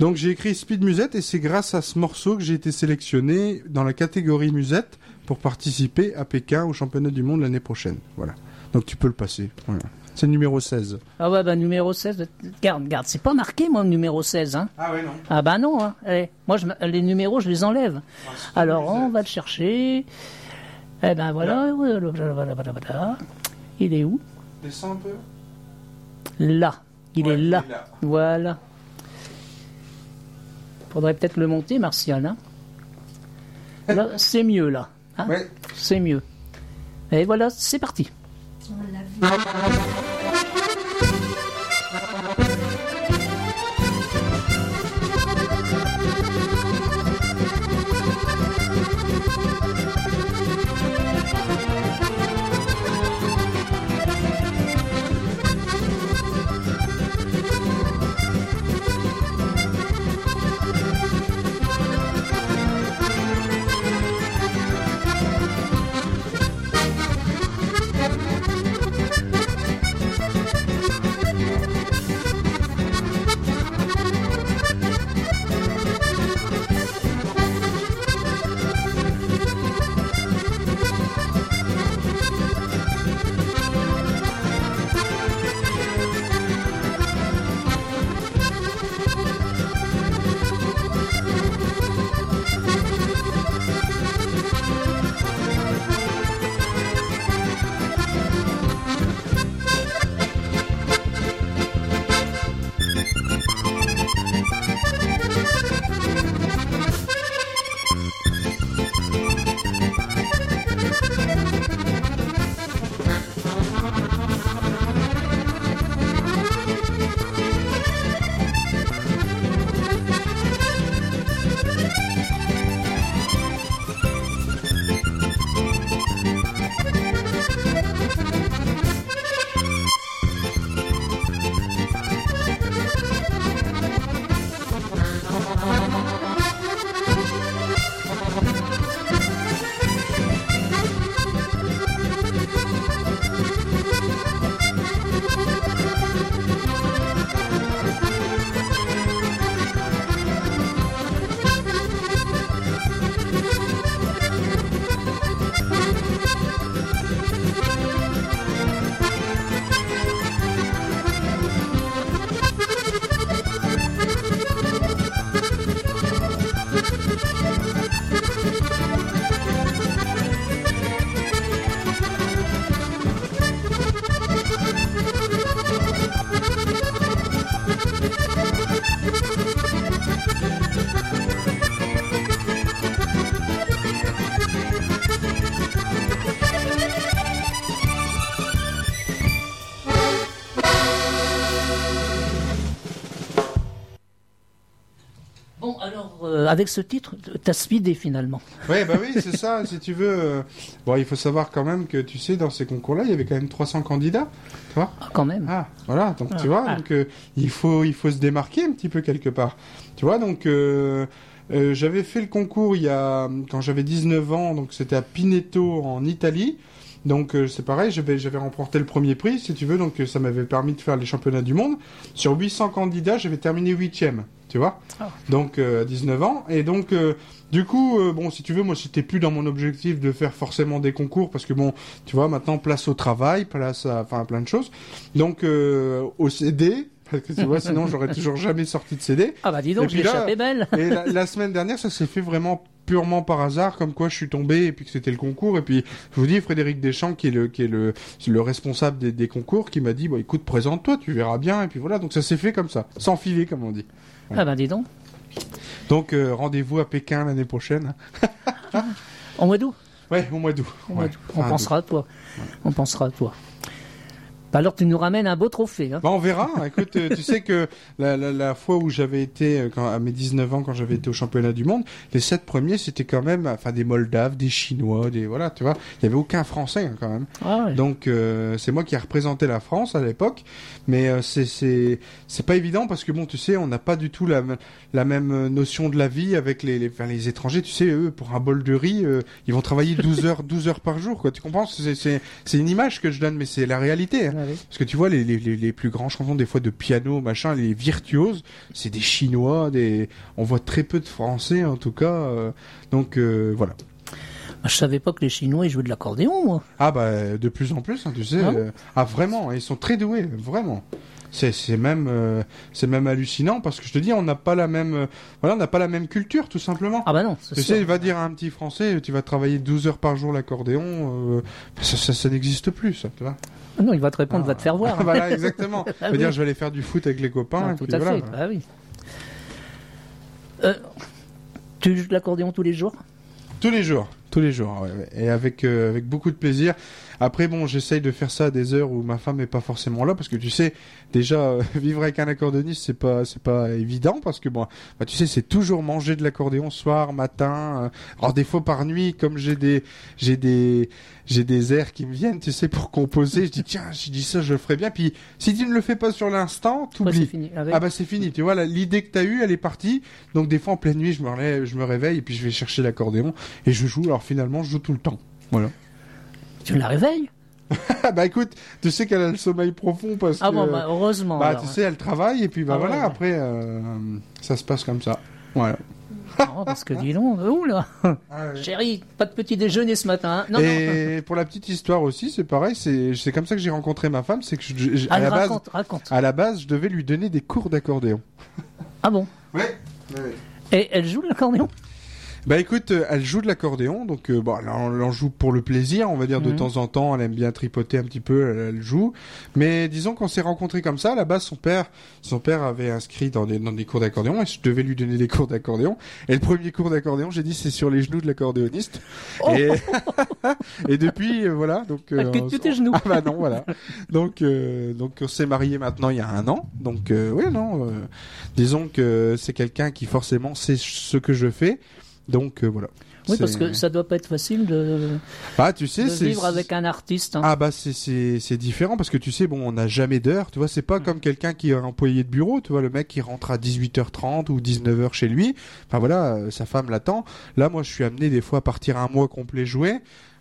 Donc j'ai écrit Speed Musette et c'est grâce à ce morceau que j'ai été sélectionné dans la catégorie musette pour participer à Pékin au championnat du monde l'année prochaine. Voilà. Donc tu peux le passer. Voilà. C'est le numéro 16. Ah ouais, bah numéro 16. Garde, garde. C'est pas marqué, moi, le numéro 16. Hein. Ah ouais non. Ah bah non. Hein. Allez, moi, je, me- les numéros, je les enlève. Alors, on va le chercher. Eh ben voilà. Il est où? Descends un peu. Là. Il Ouais, est là. il est là. Voilà. Faudrait peut-être le monter, Martial. Hein. Là, c'est mieux, là. Hein. C'est mieux. Et voilà, c'est parti. Bon, avec ce titre, t'as speedé finalement. Ouais, bah oui, c'est ça, si tu veux. euh, Bon, il faut savoir quand même que, tu sais, dans ces concours-là, il y avait quand même 300 candidats. Tu vois Ah, quand même. Ah, voilà, donc tu Ah, vois, ah. donc euh, il faut il faut se démarquer un petit peu quelque part. Tu vois, donc euh, euh, j'avais fait le concours il y a quand j'avais 19 ans, donc c'était à Pineto en Italie. Donc euh, c'est pareil, j'avais j'avais remporté le premier prix, si tu veux, donc euh, ça m'avait permis de faire les championnats du monde. Sur 800 candidats, j'avais terminé huitième, tu vois. Ah. Donc euh, à 19 ans, et donc euh, du coup, euh, bon, si tu veux, moi c'était plus dans mon objectif de faire forcément des concours parce que bon, tu vois, maintenant place au travail, place à, enfin plein de choses. Donc euh, au CD, parce que tu vois, sinon j'aurais toujours jamais sorti de CD. Ah bah dis donc, là- l'échappais belle. Et la, la semaine dernière, ça s'est fait vraiment purement par hasard, comme quoi je suis tombé et puis que c'était le concours. Et puis je vous dis, Frédéric Deschamps, qui est le qui est le le responsable des, des concours, qui m'a dit, bon, écoute, présente-toi, tu verras bien. Et puis voilà, donc ça s'est fait comme ça, sans filer, comme on dit. Ah bah dis donc. Donc euh, rendez-vous à Pékin l'année prochaine. En mois d'août Ouais, au mois d'août. Ouais. On Fin pensera à toi. On pensera à toi. Bah alors tu nous ramènes un beau trophée. Hein. Bah, on verra. Écoute, euh, tu sais que la, la, la fois où j'avais été, euh, quand, à mes 19 ans, quand j'avais été au championnat du monde, les sept premiers, c'était quand même, enfin, des Moldaves, des Chinois, des, voilà, tu vois. Il y avait aucun Français, hein, quand même. Ah ouais. Donc, euh, c'est moi qui ai représenté la France à l'époque. Mais euh, c'est, c'est, c'est pas évident parce que bon, tu sais, on n'a pas du tout la, la même notion de la vie avec les, les, enfin, les étrangers. Tu sais, eux, pour un bol de riz, euh, ils vont travailler 12 heures, 12 heures par jour, quoi. Tu comprends? C'est, c'est, c'est une image que je donne, mais c'est la réalité. hein. Ah. Parce que tu vois, les, les, les, plus grands chansons des fois de piano, machin, les virtuoses, c'est des Chinois, des... on voit très peu de Français en tout cas. euh, donc euh, voilà. Bah, je savais pas que les Chinois ils jouaient de l'accordéon, moi. Ah bah de plus en plus, hein, tu sais. Ah bon euh, ah vraiment, ils sont très doués, vraiment. C'est c'est même euh, c'est même hallucinant parce que je te dis, on n'a pas la même euh, voilà, on n'a pas la même culture tout simplement. Ah bah non, c'est Tu sûr. sais, il va dire à un petit Français, tu vas travailler 12 heures par jour l'accordéon, euh, ça, ça, ça n'existe plus, ça, tu vois. Ah Non, il va te répondre, va te faire voir. voilà, exactement. Ah va dire, oui. je vais aller faire du foot avec les copains. Ah, et tout puis à voilà. fait. Ah oui. Euh, tu joues de l'accordéon tous les jours? Tous les jours, tous les jours, ouais. et avec euh, avec beaucoup de plaisir. Après, bon, j'essaye de faire ça à des heures où ma femme est pas forcément là, parce que tu sais, déjà euh, vivre avec un accordéoniste, c'est pas c'est pas évident, parce que bon, bah, tu sais, c'est toujours manger de l'accordéon soir, matin. euh, alors des fois par nuit, comme j'ai des j'ai des j'ai des airs qui me viennent, tu sais, pour composer, je dis tiens, je dis ça, je le ferai bien. Puis si tu ne le fais pas sur l'instant, t'oublies. c'est fini. Ah, ouais. Ah bah c'est fini, tu vois, l'idée que t'as eue, elle est partie. Donc des fois en pleine nuit, je me, relève, je me réveille et puis je vais chercher l'accordéon et je joue. Alors finalement, je joue tout le temps. Voilà. Tu la réveilles Ah bah écoute, tu sais qu'elle a le sommeil profond parce Ah que... bon, bah, heureusement. bah alors. tu sais, elle travaille et puis bah Ah ouais, voilà, ouais. après, euh, ça se passe comme ça. Voilà. Non, parce que dis donc, ouh là, chérie, pas de petit déjeuner ce matin. hein. Non, non. et pour la petite histoire aussi, c'est pareil, c'est comme ça que j'ai rencontré ma femme, c'est que je- je- à, Allez, la base, raconte, raconte. à la base, je devais lui donner des cours d'accordéon. Ah bon Ouais. Et elle joue l'accordéon? Bah écoute, euh, elle joue de l'accordéon, donc euh, bon, elle en, elle en joue pour le plaisir, on va dire de Mhm. temps en temps, elle aime bien tripoter un petit peu, elle, elle joue. Mais disons qu'on s'est rencontrés comme ça, base son père, son père avait inscrit dans des, dans des cours d'accordéon et je devais lui donner des cours d'accordéon. Et le premier cours d'accordéon, j'ai dit c'est sur les genoux de l'accordéoniste. Oh Et, et depuis, euh, voilà, donc... Quitte on- tes genoux. Ah bah non, voilà. Donc, euh, donc on s'est mariés maintenant il y a un an. Donc euh, oui, non, euh, disons que c'est quelqu'un qui forcément sait ce que je fais. Donc euh, voilà. Oui, parce que ça doit pas être facile de, ah, tu sais, de c'est vivre avec un artiste. hein. Ah bah c'est c'est c'est différent parce que tu sais bon on n'a jamais d'heure tu vois c'est pas Mm. comme quelqu'un qui est employé de bureau tu vois le mec qui rentre à 18h30 ou 19h chez lui enfin voilà euh, sa femme l'attend là moi je suis amené des fois à partir un mois complet jouer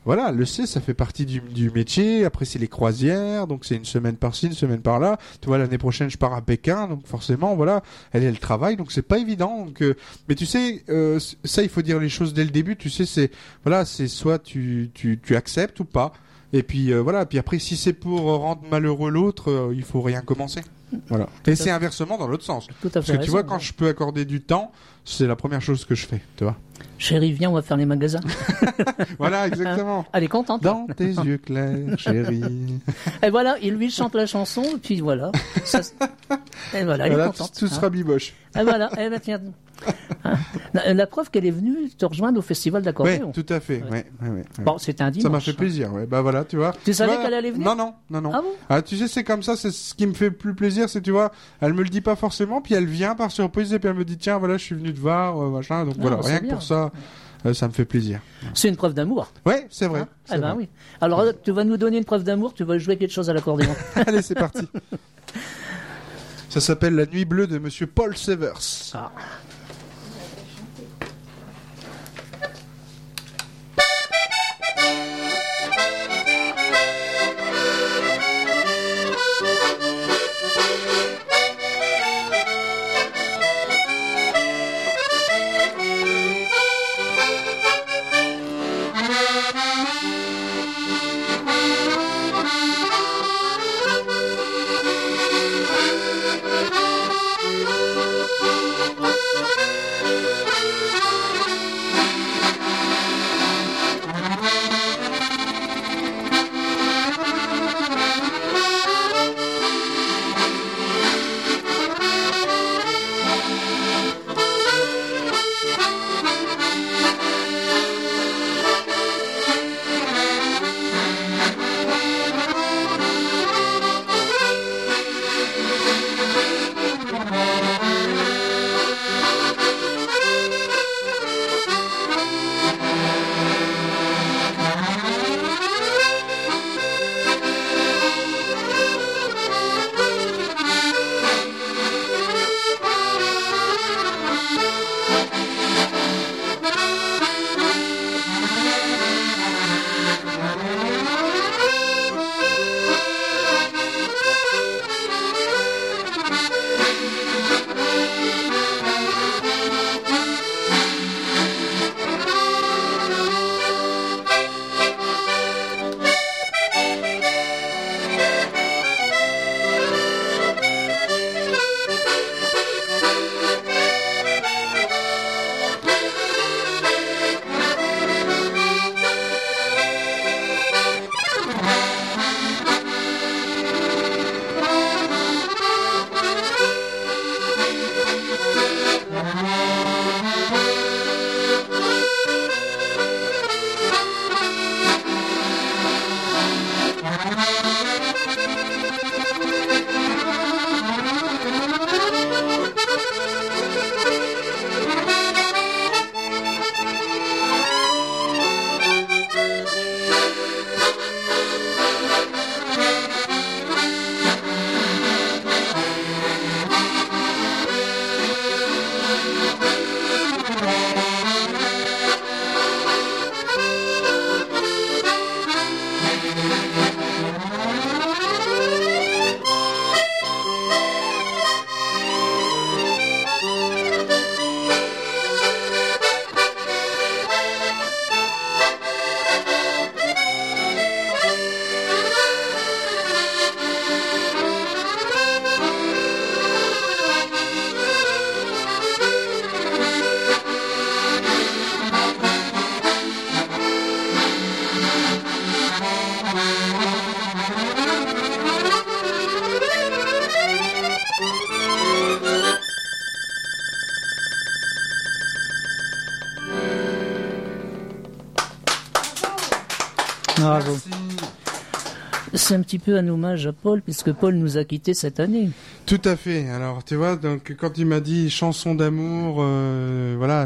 voilà le C ça fait partie du, du métier. Après c'est les croisières. Donc c'est une semaine par-ci une semaine par-là. Tu vois l'année prochaine je pars à Pékin. Donc forcément voilà elle elle travaille. Donc c'est pas évident. Euh, mais tu sais euh, ça il faut dire les choses dès le début. Tu sais c'est voilà c'est soit tu tu tu acceptes ou pas. Et puis euh, voilà, puis après si c'est pour rendre malheureux l'autre, il faut rien commencer. Voilà. Et c'est inversement dans l'autre sens. Tout à fait. Parce que tu vois quand ouais. je peux accorder du temps, c'est la première chose que je fais, tu vois. Chérie, viens, on va faire les magasins. Voilà, exactement. Elle est contente. Dans tes yeux clairs, chérie. Et voilà, il lui chante la chanson, et puis voilà. Ça et voilà, elle Voilà, est contente. tout hein. sera biboche. Et voilà, eh ben, tiens. Hein. La, la preuve qu'elle est venue te rejoindre au festival d'accordéon. tout à fait. Ouais, ouais, ouais, ouais. Bon, c'était un dimanche. Ça m'a fait hein. plaisir, ouais. Bah voilà, tu vois. Tu savais qu'elle allait venir? Non, non, non, non. Ah bon? Ah, tu sais, c'est comme ça, c'est ce qui me fait plus plaisir, c'est, tu vois, elle me le dit pas forcément, puis elle vient par surprise, et puis elle me dit, tiens, voilà, je suis venu te voir, euh, machin, donc Ah, voilà, bah, rien que bien. pour ça, euh, ça me fait plaisir. C'est une preuve d'amour. Ouais, c'est vrai. C'est eh ben vrai. oui. Alors, tu vas nous donner une preuve d'amour, tu vas jouer quelque chose à l'accordéon. Allez, c'est parti. Ça s'appelle La Nuit Bleue de Monsieur Paul Severs. Ah. C'est un petit peu un hommage à Paul, puisque Paul nous a quittés cette année. Tout à fait. Alors, tu vois, donc quand il m'a dit chanson d'amour,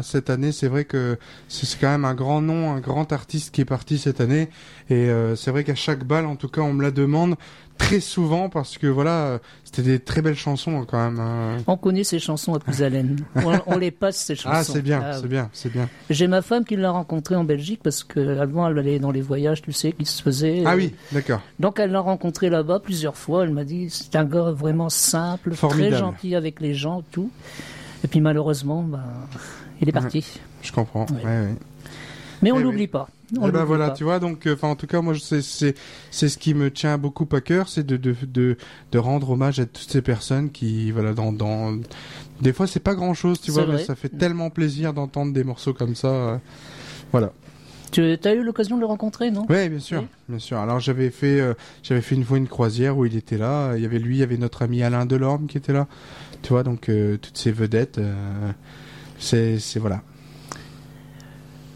cette année, c'est vrai que c'est quand même un grand nom, un grand artiste qui est parti cette année. Et euh, c'est vrai qu'à chaque balle, en tout cas, on me la demande très souvent parce que voilà, c'était des très belles chansons quand même. hein. On connaît ces chansons à Pousalène. on, on les passe, ces chansons. Ah, c'est bien, Ah, c'est bien, c'est bien. J'ai ma femme qui l'a rencontré en Belgique parce que avant elle allait dans les voyages, tu sais, qui se faisaient. Ah Euh, oui, d'accord. Donc elle l'a rencontré là-bas plusieurs fois. Elle m'a dit c'est un gars vraiment simple, Formidable. très gentil avec les gens, tout. Et puis malheureusement, ben, il est parti. Je comprends. Oui. Ouais, ouais. Mais on Eh oui. l'oublie pas. On Eh ben voilà, pas. tu vois, donc, enfin, en tout cas, moi, c'est ce qui me tient beaucoup à cœur, c'est de, de de de rendre hommage à toutes ces personnes qui, voilà, dans dans. Des fois, c'est pas grand chose, tu vois, mais ça fait tellement plaisir d'entendre des morceaux comme ça. euh, Voilà. Tu as eu l'occasion de le rencontrer, non? Oui, bien sûr, Oui. bien sûr. Alors j'avais fait, euh, j'avais fait une fois une croisière où il était là. Il y avait lui, il y avait notre ami Alain Delorme qui était là. Tu vois, donc euh, toutes ces vedettes. euh, c'est, voilà.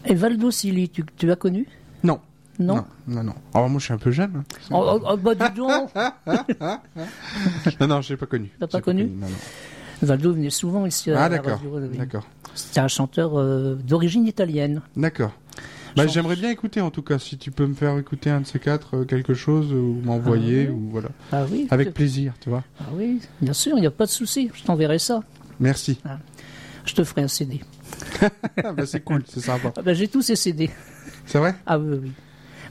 Et Valdo Silly, tu, tu as connu? Non. Non, non, non, non. Alors moi, je suis un peu jeune. hein. Oh, oh, oh, bah dis donc non, non, je l'ai pas connu. T'as pas connu? non, non. Valdo venait souvent ici à Ah la d'accord, d'accord, C'était un chanteur euh, d'origine italienne. d'accord. Bah, j'aimerais bien écouter en tout cas. Si tu peux me faire écouter un de ces quatre euh, quelque chose ou m'envoyer Ah ou voilà, Ah oui avec plaisir, tu vois. Ah oui, bien sûr, il n'y a pas de souci. Je t'enverrai ça. Merci. Je te ferai un CD. Bah, c'est cool, c'est sympa. Ah ben, J'ai tous ces CD. C'est vrai? Ah oui, oui.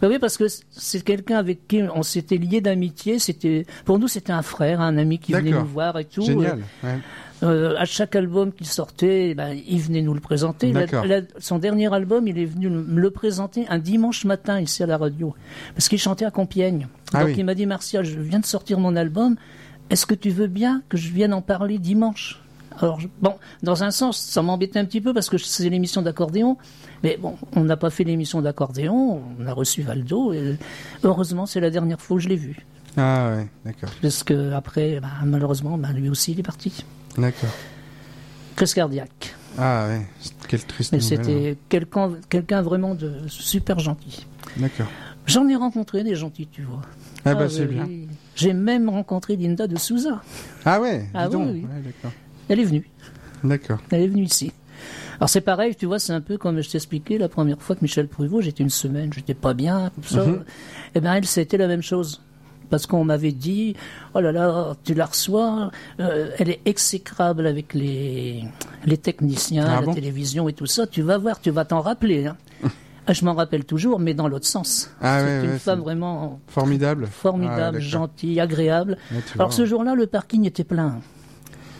Ben oui, parce que c'est quelqu'un avec qui on s'était lié d'amitié. C'était pour nous, c'était un frère, un ami qui venait nous voir et tout. Génial. ouais. Euh, à chaque album qu'il sortait, ben, il venait nous le présenter. La- D'accord. la- son dernier album, il est venu me le présenter un dimanche matin ici à la radio, parce qu'il chantait à Compiègne. Ah Donc oui. il m'a dit Martial, je viens de sortir mon album. Est-ce que tu veux bien que je vienne en parler dimanche? Alors bon, dans un sens, ça m'embêtait un petit peu parce que c'est l'émission d'accordéon. Mais bon, on n'a pas fait l'émission d'accordéon, on a reçu Valdo. Et heureusement, c'est la dernière fois que je l'ai vu. Ah ouais, d'accord, Parce que après, ben, malheureusement, ben, lui aussi, il est parti. d'accord. Crise cardiaque. Ah ouais, quelle triste Mais nouvelle. hein. c'était quelqu'un vraiment de super gentil. D'accord. J'en ai rencontré des gentils, tu vois. Ah bah Ah, c'est bien. J'ai même rencontré Linda de Souza. Ah ouais, dis Ah oui, donc. oui. Ouais, d'accord. Elle est venue. D'accord. Elle est venue ici. Alors c'est pareil, tu vois, c'est un peu comme je t'expliquais la première fois que Michel Pruvot, j'étais une semaine, j'étais pas bien, tout ça. Mhm. Et bien elle, c'était la même chose. Parce qu'on m'avait dit, oh là là, tu la reçois, euh, elle est exécrable avec les, les techniciens, Ah la bon? télévision et tout ça, tu vas voir, tu vas t'en rappeler. Hein. Ah, je m'en rappelle toujours, mais dans l'autre sens. Ah c'est ouais, une ouais, femme vraiment Formidable. formidable, Ah, gentille, agréable. Ouais, Alors vois. ce jour-là, le parking était plein.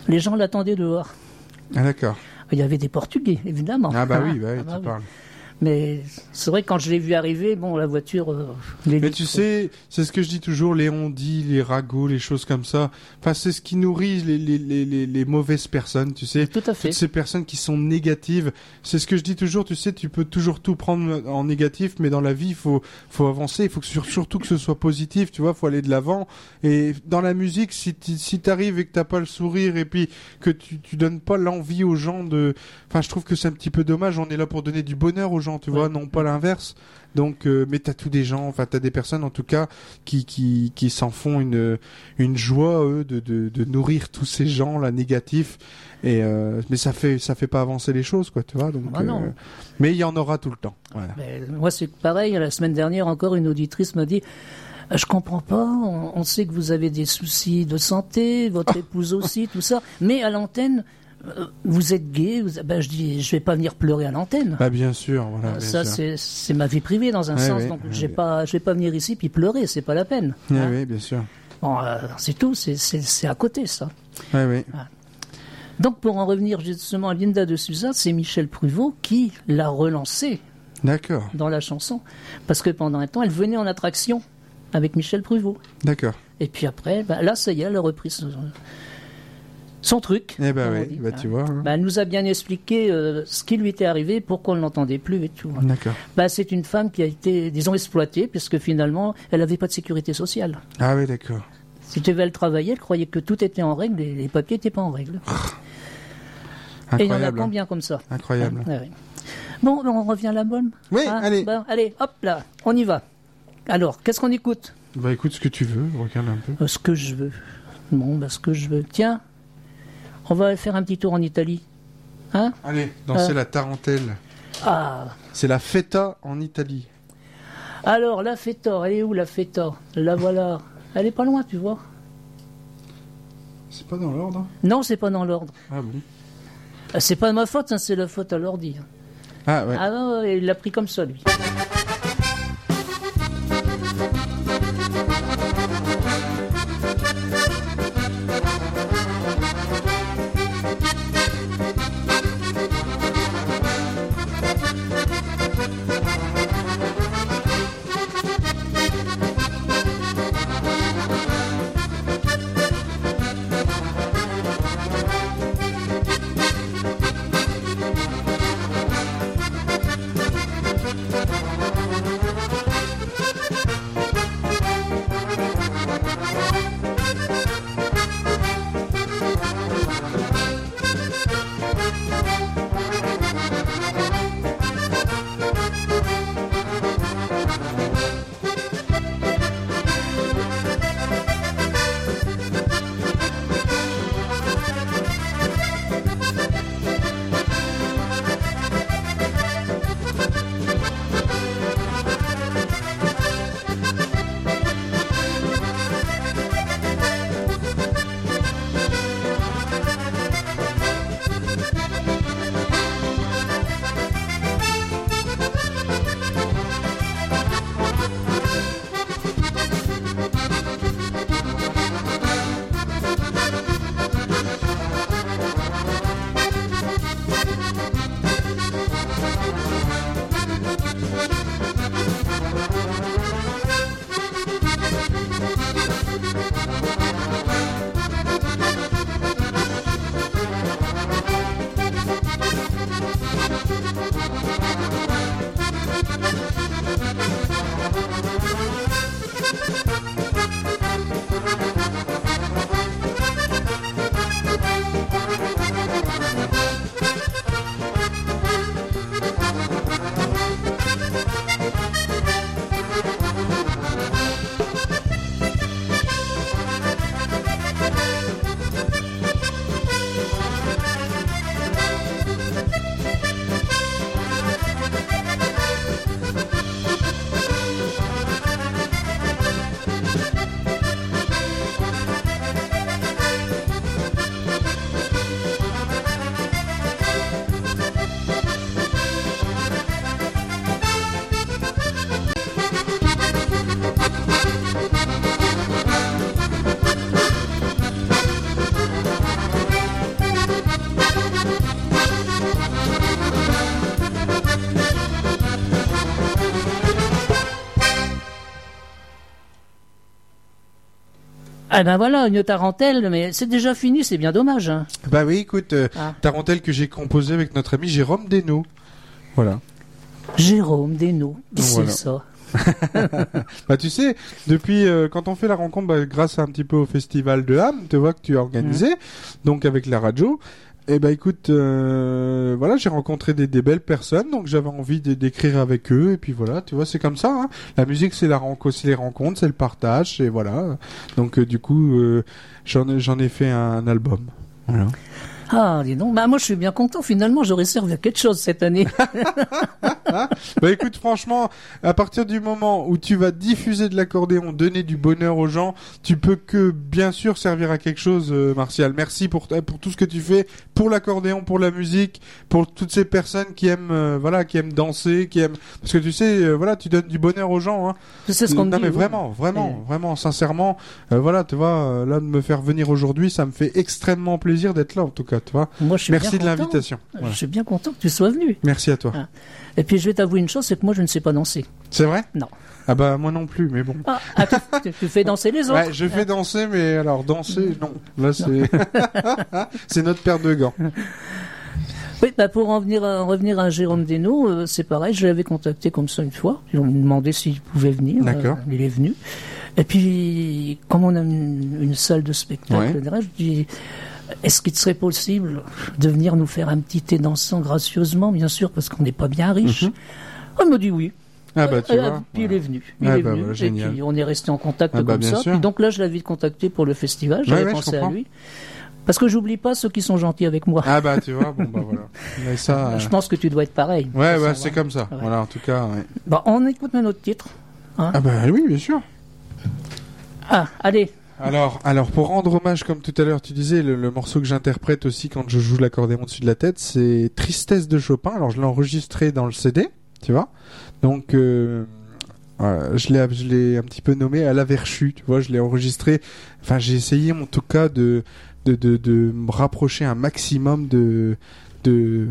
Les gens l'attendaient dehors. Ah d'accord. Il y avait des Portugais, évidemment. Ah bah oui, bah Ah bah tu oui. parles. Mais c'est vrai que quand je l'ai vu arriver, bon, la voiture. euh, les Mais tu sais, c'est ce que je dis toujours, les ondits, les ragots, les choses comme ça. Enfin, c'est ce qui nourrit les, les, les, les, mauvaises personnes, tu sais. Tout à fait. Toutes ces personnes qui sont négatives. C'est ce que je dis toujours, tu sais, tu peux toujours tout prendre en négatif, mais dans la vie, il faut, faut avancer. Il faut que sur- surtout que ce soit positif, tu vois, faut aller de l'avant. Et dans la musique, si tu si t'arrives et que t'as pas le sourire et puis que tu, tu donnes pas l'envie aux gens de, enfin, je trouve que c'est un petit peu dommage. On est là pour donner du bonheur aux gens, tu Ouais. vois, non pas l'inverse. Donc, euh, mais t'as tous des gens, enfin, t'as des personnes en tout cas qui qui, qui s'en font une une joie eux de, de de nourrir tous ces gens là négatifs. Et euh, mais ça fait ça fait pas avancer les choses, quoi, tu vois. Donc, Ah non. euh, mais il y en aura tout le temps. Voilà. Mais moi, c'est pareil. La semaine dernière, encore, une auditrice m'a dit. Je comprends pas. On, on sait que vous avez des soucis de santé, votre épouse aussi, tout ça. Mais à l'antenne, vous êtes gay. Vous, ben, je dis, je vais pas venir pleurer à l'antenne. Bah bien sûr, voilà. bien ça, c'est ma vie privée dans un Ouais, sens. ouais, donc, ouais, j'ai pas, je vais pas venir ici puis pleurer. C'est pas la peine. Hein. oui, bien sûr. Bon, euh, c'est tout. C'est- à côté, ça. Oui. Donc, pour en revenir justement à Linda de Souza, c'est Michel Pruvot qui l'a relancée D'accord, dans la chanson. Parce que pendant un temps, elle venait en attraction avec Michel Pruvot. d'accord. Et puis après, bah, là, ça y est, elle a repris son, son truc. Eh ben oui, dit, bah hein. tu vois. hein. Bah, elle nous a bien expliqué euh, ce qui lui était arrivé, pourquoi on ne l'entendait plus et tout. D'accord. Bah, c'est une femme qui a été, disons, exploitée, puisque finalement, elle n'avait pas de sécurité sociale. Ah oui, d'accord. Si tu veux, elle travaillait, elle croyait que tout était en règle et les papiers n'étaient pas en règle. Et il y en a Incroyable. hein. combien comme ça? Incroyable. Ouais, ouais. Bon, on revient à l'album Oui, Hein allez. Bon, allez, hop là, on y va. Alors, qu'est-ce qu'on écoute? Bah écoute ce que tu veux, regarde un peu. Euh, Ce que je veux. Bon, bah, ce que je veux. Tiens, on va faire un petit tour en Italie. Hein Allez, danser Euh. la tarentelle. Ah C'est la feta en Italie. Alors, la feta, elle est où la feta? La voilà. Elle est pas loin, tu vois. C'est pas dans l'ordre Non, c'est pas dans l'ordre. Ah bon Euh, C'est pas de ma faute, hein, c'est la faute à l'ordi. Ah ouais. Ah non, il l'a pris comme ça, lui. Ah ben voilà, une tarentelle, mais c'est déjà fini, c'est bien dommage. hein. Bah oui, écoute, euh, Ah. tarentelle que j'ai composée avec notre ami Jérôme Desnaux. Voilà. Jérôme Desnaux, c'est ça Bah tu sais, depuis euh, quand on fait la rencontre, bah, grâce un petit peu au festival de Ham, tu vois que tu as organisé, donc avec la radio. Et bah écoute, euh, voilà, j'ai rencontré des, des belles personnes, donc j'avais envie d'écrire avec eux, et puis voilà, tu vois, c'est comme ça. Hein. La musique, c'est la rencontre, c'est les rencontres, c'est le partage, et voilà. Donc euh, du coup, euh, j'en ai, j'en ai fait un album. Voilà. Ah, dis donc, bah moi je suis bien content, finalement j'aurais servi à quelque chose cette année. Bah écoute, franchement, à partir du moment où tu vas diffuser de l'accordéon, donner du bonheur aux gens, tu peux que bien sûr servir à quelque chose, euh, Martial. Merci pour pour tout ce que tu fais pour l'accordéon, pour la musique, pour toutes ces personnes qui aiment euh, voilà, qui aiment danser, qui aiment parce que tu sais, euh, voilà, tu donnes du bonheur aux gens. Hein. c'est ce qu'on me non dit. mais vraiment, vraiment, vraiment, sincèrement, euh, voilà, tu vois, là de me faire venir aujourd'hui, ça me fait extrêmement plaisir d'être là en tout cas, tu vois. Moi je suis Merci de l'invitation. Voilà. Je suis bien content que tu sois venu. Merci à toi. Ah. Et puis je vais t'avouer une chose, c'est que moi je ne sais pas danser. C'est vrai? Non. Ah bah moi non plus, mais bon. Ah, ah, tu, tu fais danser les autres Ouais, je fais danser, mais alors danser, non. Là, c'est c'est notre paire de gants. Oui, bah pour en, venir en revenir à Jérôme Desnaux, euh, c'est pareil, je l'avais contacté comme ça une fois. Ils m'ont demandé s'il pouvait venir. D'accord. Euh, il est venu. Et puis, comme on a une, une salle de spectacle, Ouais. je dis, est-ce qu'il serait possible de venir nous faire un petit thé dansant gracieusement, bien sûr, parce qu'on n'est pas bien riche Mhm. Oh, Il m'a dit oui. Ah bah tu Euh, vois. puis il est venu. Il Ah est bah venu. voilà, et puis on est resté en contact Ah bah, comme ça. Puis donc là, je l'avais contacté pour le festival. J'avais Ouais, pensé à lui. Parce que j'oublie pas ceux qui sont gentils avec moi. Ah bah tu vois, bon bah voilà. Mais ça. euh, Je pense que tu dois être pareil. Ouais, c'est comme ça. Ouais. Voilà, en tout cas. ouais. Bon, on écoute un autre titre. Ah bah oui, bien sûr. Ah, allez. Alors, alors pour rendre hommage, comme tout à l'heure tu disais, le, morceau que j'interprète aussi quand je joue l'accordéon dessus de la tête, c'est Tristesse de Chopin. Alors je l'ai enregistré dans le CD, tu vois. Donc euh, voilà, je l'ai, je l'ai un petit peu nommé à la verchu, tu vois. Je l'ai enregistré. Enfin, j'ai essayé en tout cas de de, de, de me rapprocher un maximum de de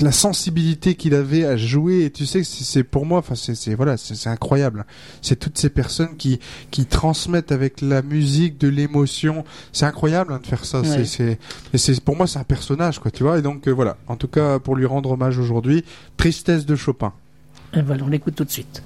la sensibilité qu'il avait à jouer et tu sais que c'est pour moi enfin c'est c'est voilà c'est c'est incroyable c'est toutes ces personnes qui qui transmettent avec la musique de l'émotion. C'est incroyable hein, de faire ça. Ouais. C'est c'est pour moi c'est un personnage quoi, tu vois. Et donc euh, voilà. En tout cas pour lui rendre hommage aujourd'hui, Tristesse de Chopin. Et voilà, on l'écoute tout de suite.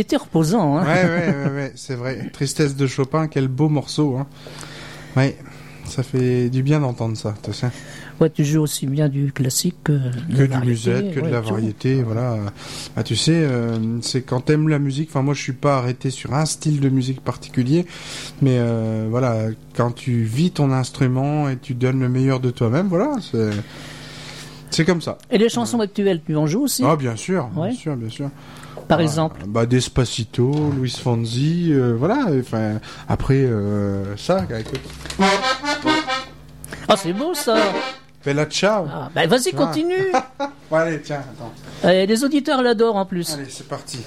C'était reposant. Hein Ouais, ouais, ouais, ouais, c'est vrai. Tristesse de Chopin, quel beau morceau. Hein. Ouais, ça fait du bien d'entendre ça, tu sais. Ouais, tu joues aussi bien du classique que, du variété, musette, que de la variété, voilà. Ah, tu sais, euh, c'est quand t'aimes la musique. Enfin, moi, je suis pas arrêté sur un style de musique particulier, mais euh, voilà, quand tu vis ton instrument et tu donnes le meilleur de toi-même, voilà, c'est. c'est comme ça. Et les chansons actuelles, tu en joues aussi? Ah, bien sûr, Ouais. bien sûr, bien sûr. Par Ah, exemple Bah, Despacito, Luis Fonzi, euh, voilà. Enfin, après, euh, ça, écoute. Ah, c'est beau ça Bella ciao. ah, bah, Vas-y, Ah. continue allez, tiens, attends. Euh, Les auditeurs l'adorent en plus. Allez, c'est parti.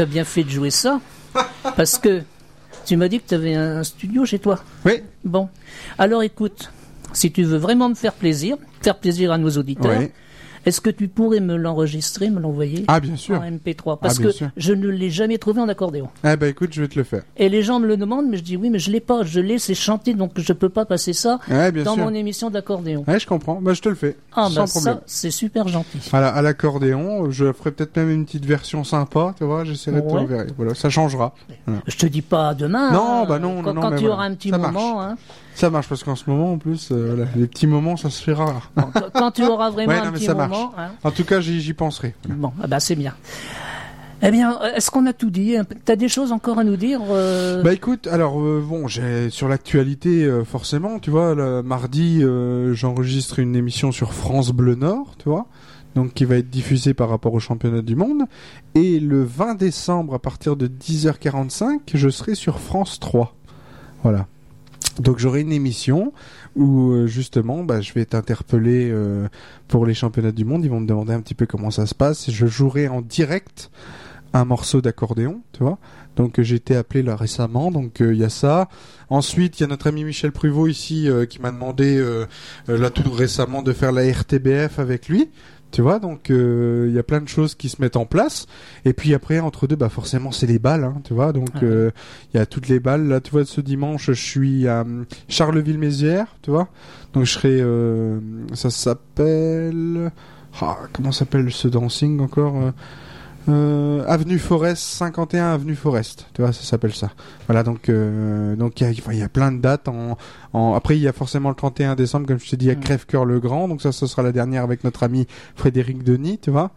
Tu as bien fait de jouer ça. Parce que tu m'as dit que tu avais un studio chez toi. Oui, Bon. Alors écoute, si tu veux vraiment me faire plaisir, faire plaisir à nos auditeurs, oui. Est-ce que tu pourrais me l'enregistrer, me l'envoyer Ah, bien sûr. en MP3 Parce bien que sûr. je ne l'ai jamais trouvé en accordéon. Eh ben, écoute, je vais te le faire. Et les gens me le demandent, mais je dis oui, mais je l'ai pas. Je l'ai, c'est chanté, donc je peux pas passer ça bien dans sûr. mon émission d'accordéon. Ouais, je comprends. Bah, je te le fais. Ah, sans bah problème. ça, c'est super gentil. À la- à l'accordéon, je ferai peut-être même une petite version sympa, tu vois, j'essaierai de Ouais. t'enverrer. Voilà, ça changera. Je te dis pas demain. Non, hein, bah non, quand, non, quand mais tu voilà. auras un petit marche. moment, hein. Ça marche parce qu'en ce moment, en plus, euh, voilà, les petits moments, ça se fait rare. Bon, quand- tu auras vraiment Ouais, un non, mais petit ça moment, hein. En tout cas, j'y penserai. Voilà. Bon, ah bah c'est bien. Eh bien, est-ce qu'on a tout dit? T'as des choses encore à nous dire euh, Bah écoute, alors euh, bon, j'ai sur l'actualité euh, forcément, tu vois, le mardi, j'enregistre une émission sur France Bleu Nord, tu vois, donc qui va être diffusée par rapport au championnat du monde, et le 20 décembre à partir de 10h45, je serai sur France 3, voilà. Donc j'aurai une émission où euh, justement, bah, je vais être interpellé euh, pour les championnats du monde. Ils vont me demander un petit peu comment ça se passe. Je jouerai en direct un morceau d'accordéon, tu vois. Donc euh, j'ai été appelé là récemment, donc euh, il y a ça. Ensuite, il y a notre ami Michel Pruvot ici euh, qui m'a demandé là tout récemment de faire la RTBF avec lui. Tu vois, donc euh, il y a plein de choses qui se mettent en place. Et puis après, entre deux, bah forcément, c'est les balles, hein, tu vois. Donc Ah euh, il y a toutes les balles. Là, tu vois, ce dimanche, je suis à hum, Charleville-Mézières, tu vois. Donc je serai, euh, ça s'appelle, ah, comment s'appelle ce dancing encore euh, Avenue Forest, 51 Avenue Forest, tu vois, ça s'appelle ça. Voilà, donc euh, donc il y a, y plein de dates. En, en après, il y a forcément le 31 décembre, comme je t'ai dit, à Mm. Crève-Cœur le Grand. Donc ça, ce sera la dernière avec notre ami Frédéric Denis, tu vois.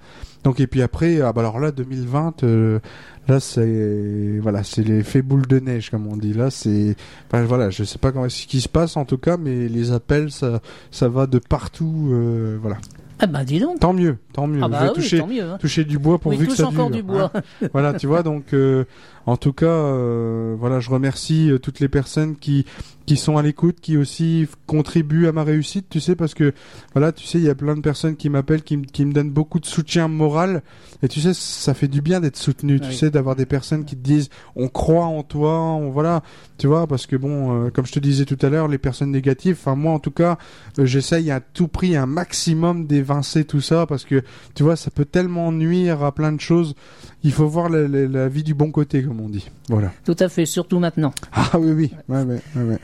Donc et puis après, ah bah alors là, 2020, euh, là c'est voilà, c'est l'effet boule de neige comme on dit. Là, c'est enfin, voilà, je sais pas comment ce qui se passe en tout cas, mais les appels, ça ça va de partout, euh, voilà. Ah bah dis donc. Tant mieux, tant mieux. Ah je bah vais oui, toucher tant mieux. hein. toucher du bois pourvu Oui, que ça encore dure, du bois. hein. voilà, tu vois, donc euh, en tout cas, euh, voilà, je remercie euh, toutes les personnes qui qui sont à l'écoute, qui aussi contribuent à ma réussite, tu sais, parce que voilà, tu sais, il y a plein de personnes qui m'appellent, qui, me- qui me donnent beaucoup de soutien moral, et tu sais, ça fait du bien d'être soutenu, tu Oui. sais, d'avoir des personnes qui te disent, on croit en toi, on voilà, tu vois, parce que bon, euh, comme je te disais tout à l'heure, les personnes négatives, enfin moi en tout cas, euh, j'essaye à tout prix un maximum d'évincer tout ça, parce que tu vois, ça peut tellement nuire à plein de choses. Il faut voir la, la- la vie du bon côté, comme on dit. Voilà. Tout à fait, surtout maintenant. Ah oui, oui. Ouais, ouais, ouais, ouais.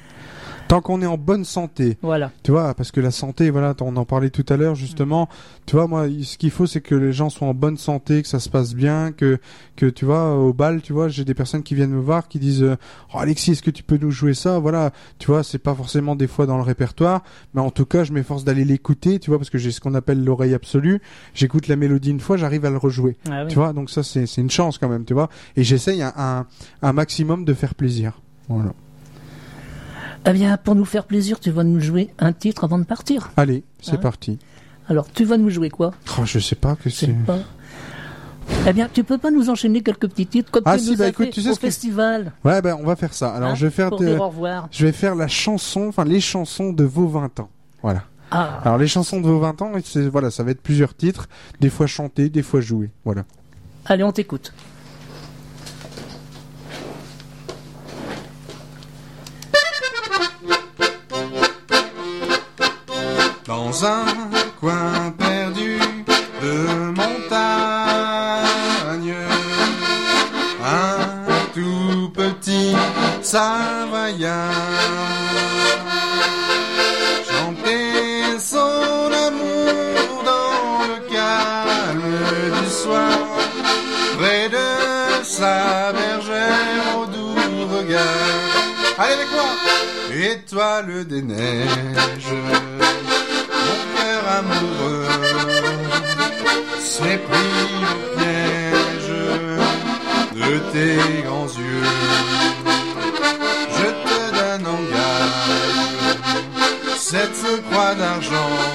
Tant qu'on est en bonne santé, Voilà. tu vois, parce que la santé, voilà, on en parlait tout à l'heure justement. Tu vois, moi, ce qu'il faut, c'est que les gens soient en bonne santé, que ça se passe bien, que, que tu vois, au bal, tu vois, j'ai des personnes qui viennent me voir, qui disent, euh, oh, Alexis, est-ce que tu peux nous jouer ça? Voilà, tu vois, c'est pas forcément des fois dans le répertoire, mais en tout cas, je m'efforce d'aller l'écouter, tu vois, parce que j'ai ce qu'on appelle l'oreille absolue. J'écoute la mélodie une fois, j'arrive à le rejouer. Ah oui. Tu vois, donc ça, c'est c'est une chance quand même, tu vois. Et j'essaye un, un, un maximum de faire plaisir. Voilà. Eh bien, pour nous faire plaisir, tu vas nous jouer un titre avant de partir. Allez, c'est hein parti. Alors, tu vas nous jouer quoi? Oh, Je sais pas que c'est. Eh bien, tu peux pas nous enchaîner quelques petits titres comme ah tu si, nous bah écoute, tu sais au ce festival. Ouais, ben bah, on va faire ça. Alors, hein, je vais faire revoir. je vais faire la chanson, enfin les chansons de vos 20 ans. Voilà. Ah. Alors les chansons de vos 20 ans, voilà, ça va être plusieurs titres, des fois chantés, des fois joués. Voilà. Allez, on t'écoute. dans un coin perdu de montagne. Un tout petit Savoyard chantait son amour dans le calme du soir, près de sa bergère au doux regard. Allez avec moi! Étoile des neiges amoureux s'est pris au piège de tes grands yeux. Je te donne en gage cette croix d'argent.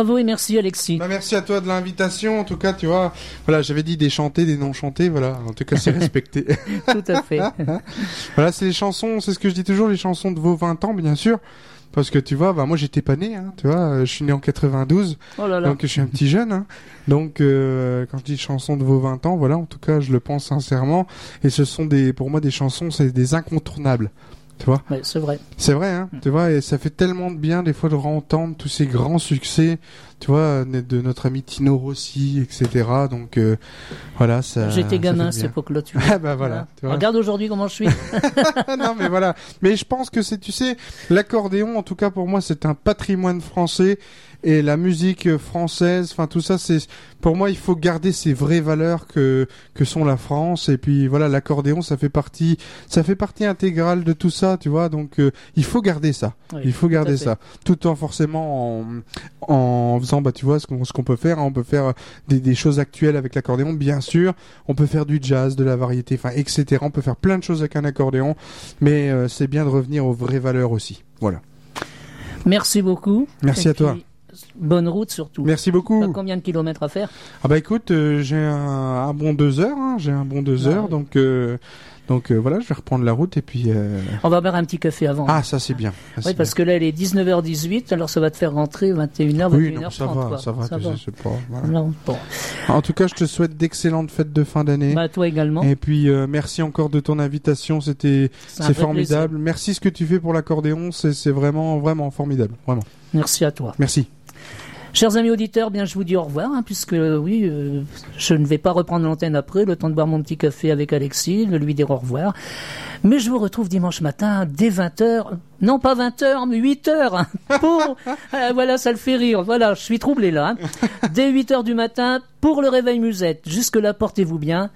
Bravo et merci Alexis. Bah, merci à toi de l'invitation. En tout cas, tu vois, voilà, j'avais dit des chantés, des non chantés, voilà. En tout cas, c'est respecté. Tout à fait. voilà, c'est les chansons, c'est ce que je dis toujours, les chansons de vos 20 ans, bien sûr. Parce que tu vois, bah moi j'étais pas né, hein, tu vois, euh, je suis né en 92, Oh là là. donc je suis un petit jeune. Hein. Donc euh, quand je dis chansons de vos 20 ans, voilà, en tout cas je le pense sincèrement. Et ce sont des, pour moi des chansons, c'est des incontournables. Tu vois c'est vrai. C'est vrai, hein, tu vois, et ça fait tellement de bien des fois de entendre tous ces grands succès, tu vois, de notre ami Tino Rossi, etc. Donc euh, voilà, ça. J'étais gamin à cette époque-là, tu vois. Ah bah voilà. Regarde aujourd'hui comment je suis. non mais voilà. Mais je pense que c'est, tu sais, l'accordéon, en tout cas pour moi, c'est un patrimoine français et la musique française, enfin tout ça, c'est pour moi, il faut garder ces vraies valeurs que que sont la France et puis voilà, l'accordéon, ça fait partie, ça fait partie intégrale de tout ça, tu vois. Donc euh, il faut garder ça. Oui, il faut garder ça, tout en forcément en, en faisant, bah tu vois, ce qu'on ce qu'on peut faire. hein. On peut faire des, des choses actuelles avec l'accordéon, bien sûr. On peut faire du jazz, de la variété, enfin etc. On peut faire plein de choses avec un accordéon, mais euh, c'est bien de revenir aux vraies valeurs aussi. Voilà. Merci beaucoup. Merci Et à toi. Bonne route surtout. Merci beaucoup. T'as combien de kilomètres à faire Ah bah écoute, euh, j'ai un, un bon deux heures, hein, j'ai un bon deux Ah heures, oui. donc euh, donc euh, voilà, je vais reprendre la route et puis. On va boire un petit café avant. Ah ça c'est bien. Ça, oui, c'est parce que là, il est 19h18, alors ça va te faire rentrer 21h, 21h30. Oui, non, ça va, quoi. ça va, tu sais, c'est pas. voilà. Non, bon. En tout cas, je te souhaite d'excellentes fêtes de fin d'année. Bah, toi également. Et puis merci encore de ton invitation, c'était C'est formidable. Merci ce que tu fais pour l'accordéon, c'est c'est vraiment vraiment formidable, vraiment. Merci à toi. Merci. Chers amis auditeurs, bien je vous dis au revoir, hein, puisque euh, oui, euh, je ne vais pas reprendre l'antenne après, le temps de boire mon petit café avec Alexis, de lui dire au revoir. Mais je vous retrouve dimanche matin dès 20h, non pas 20h, mais 8h, pour, euh, voilà, ça le fait rire, voilà, je suis troublé là, hein. dès 8h du matin pour le réveil musette. Jusque là, portez-vous bien,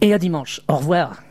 et à dimanche. Au revoir.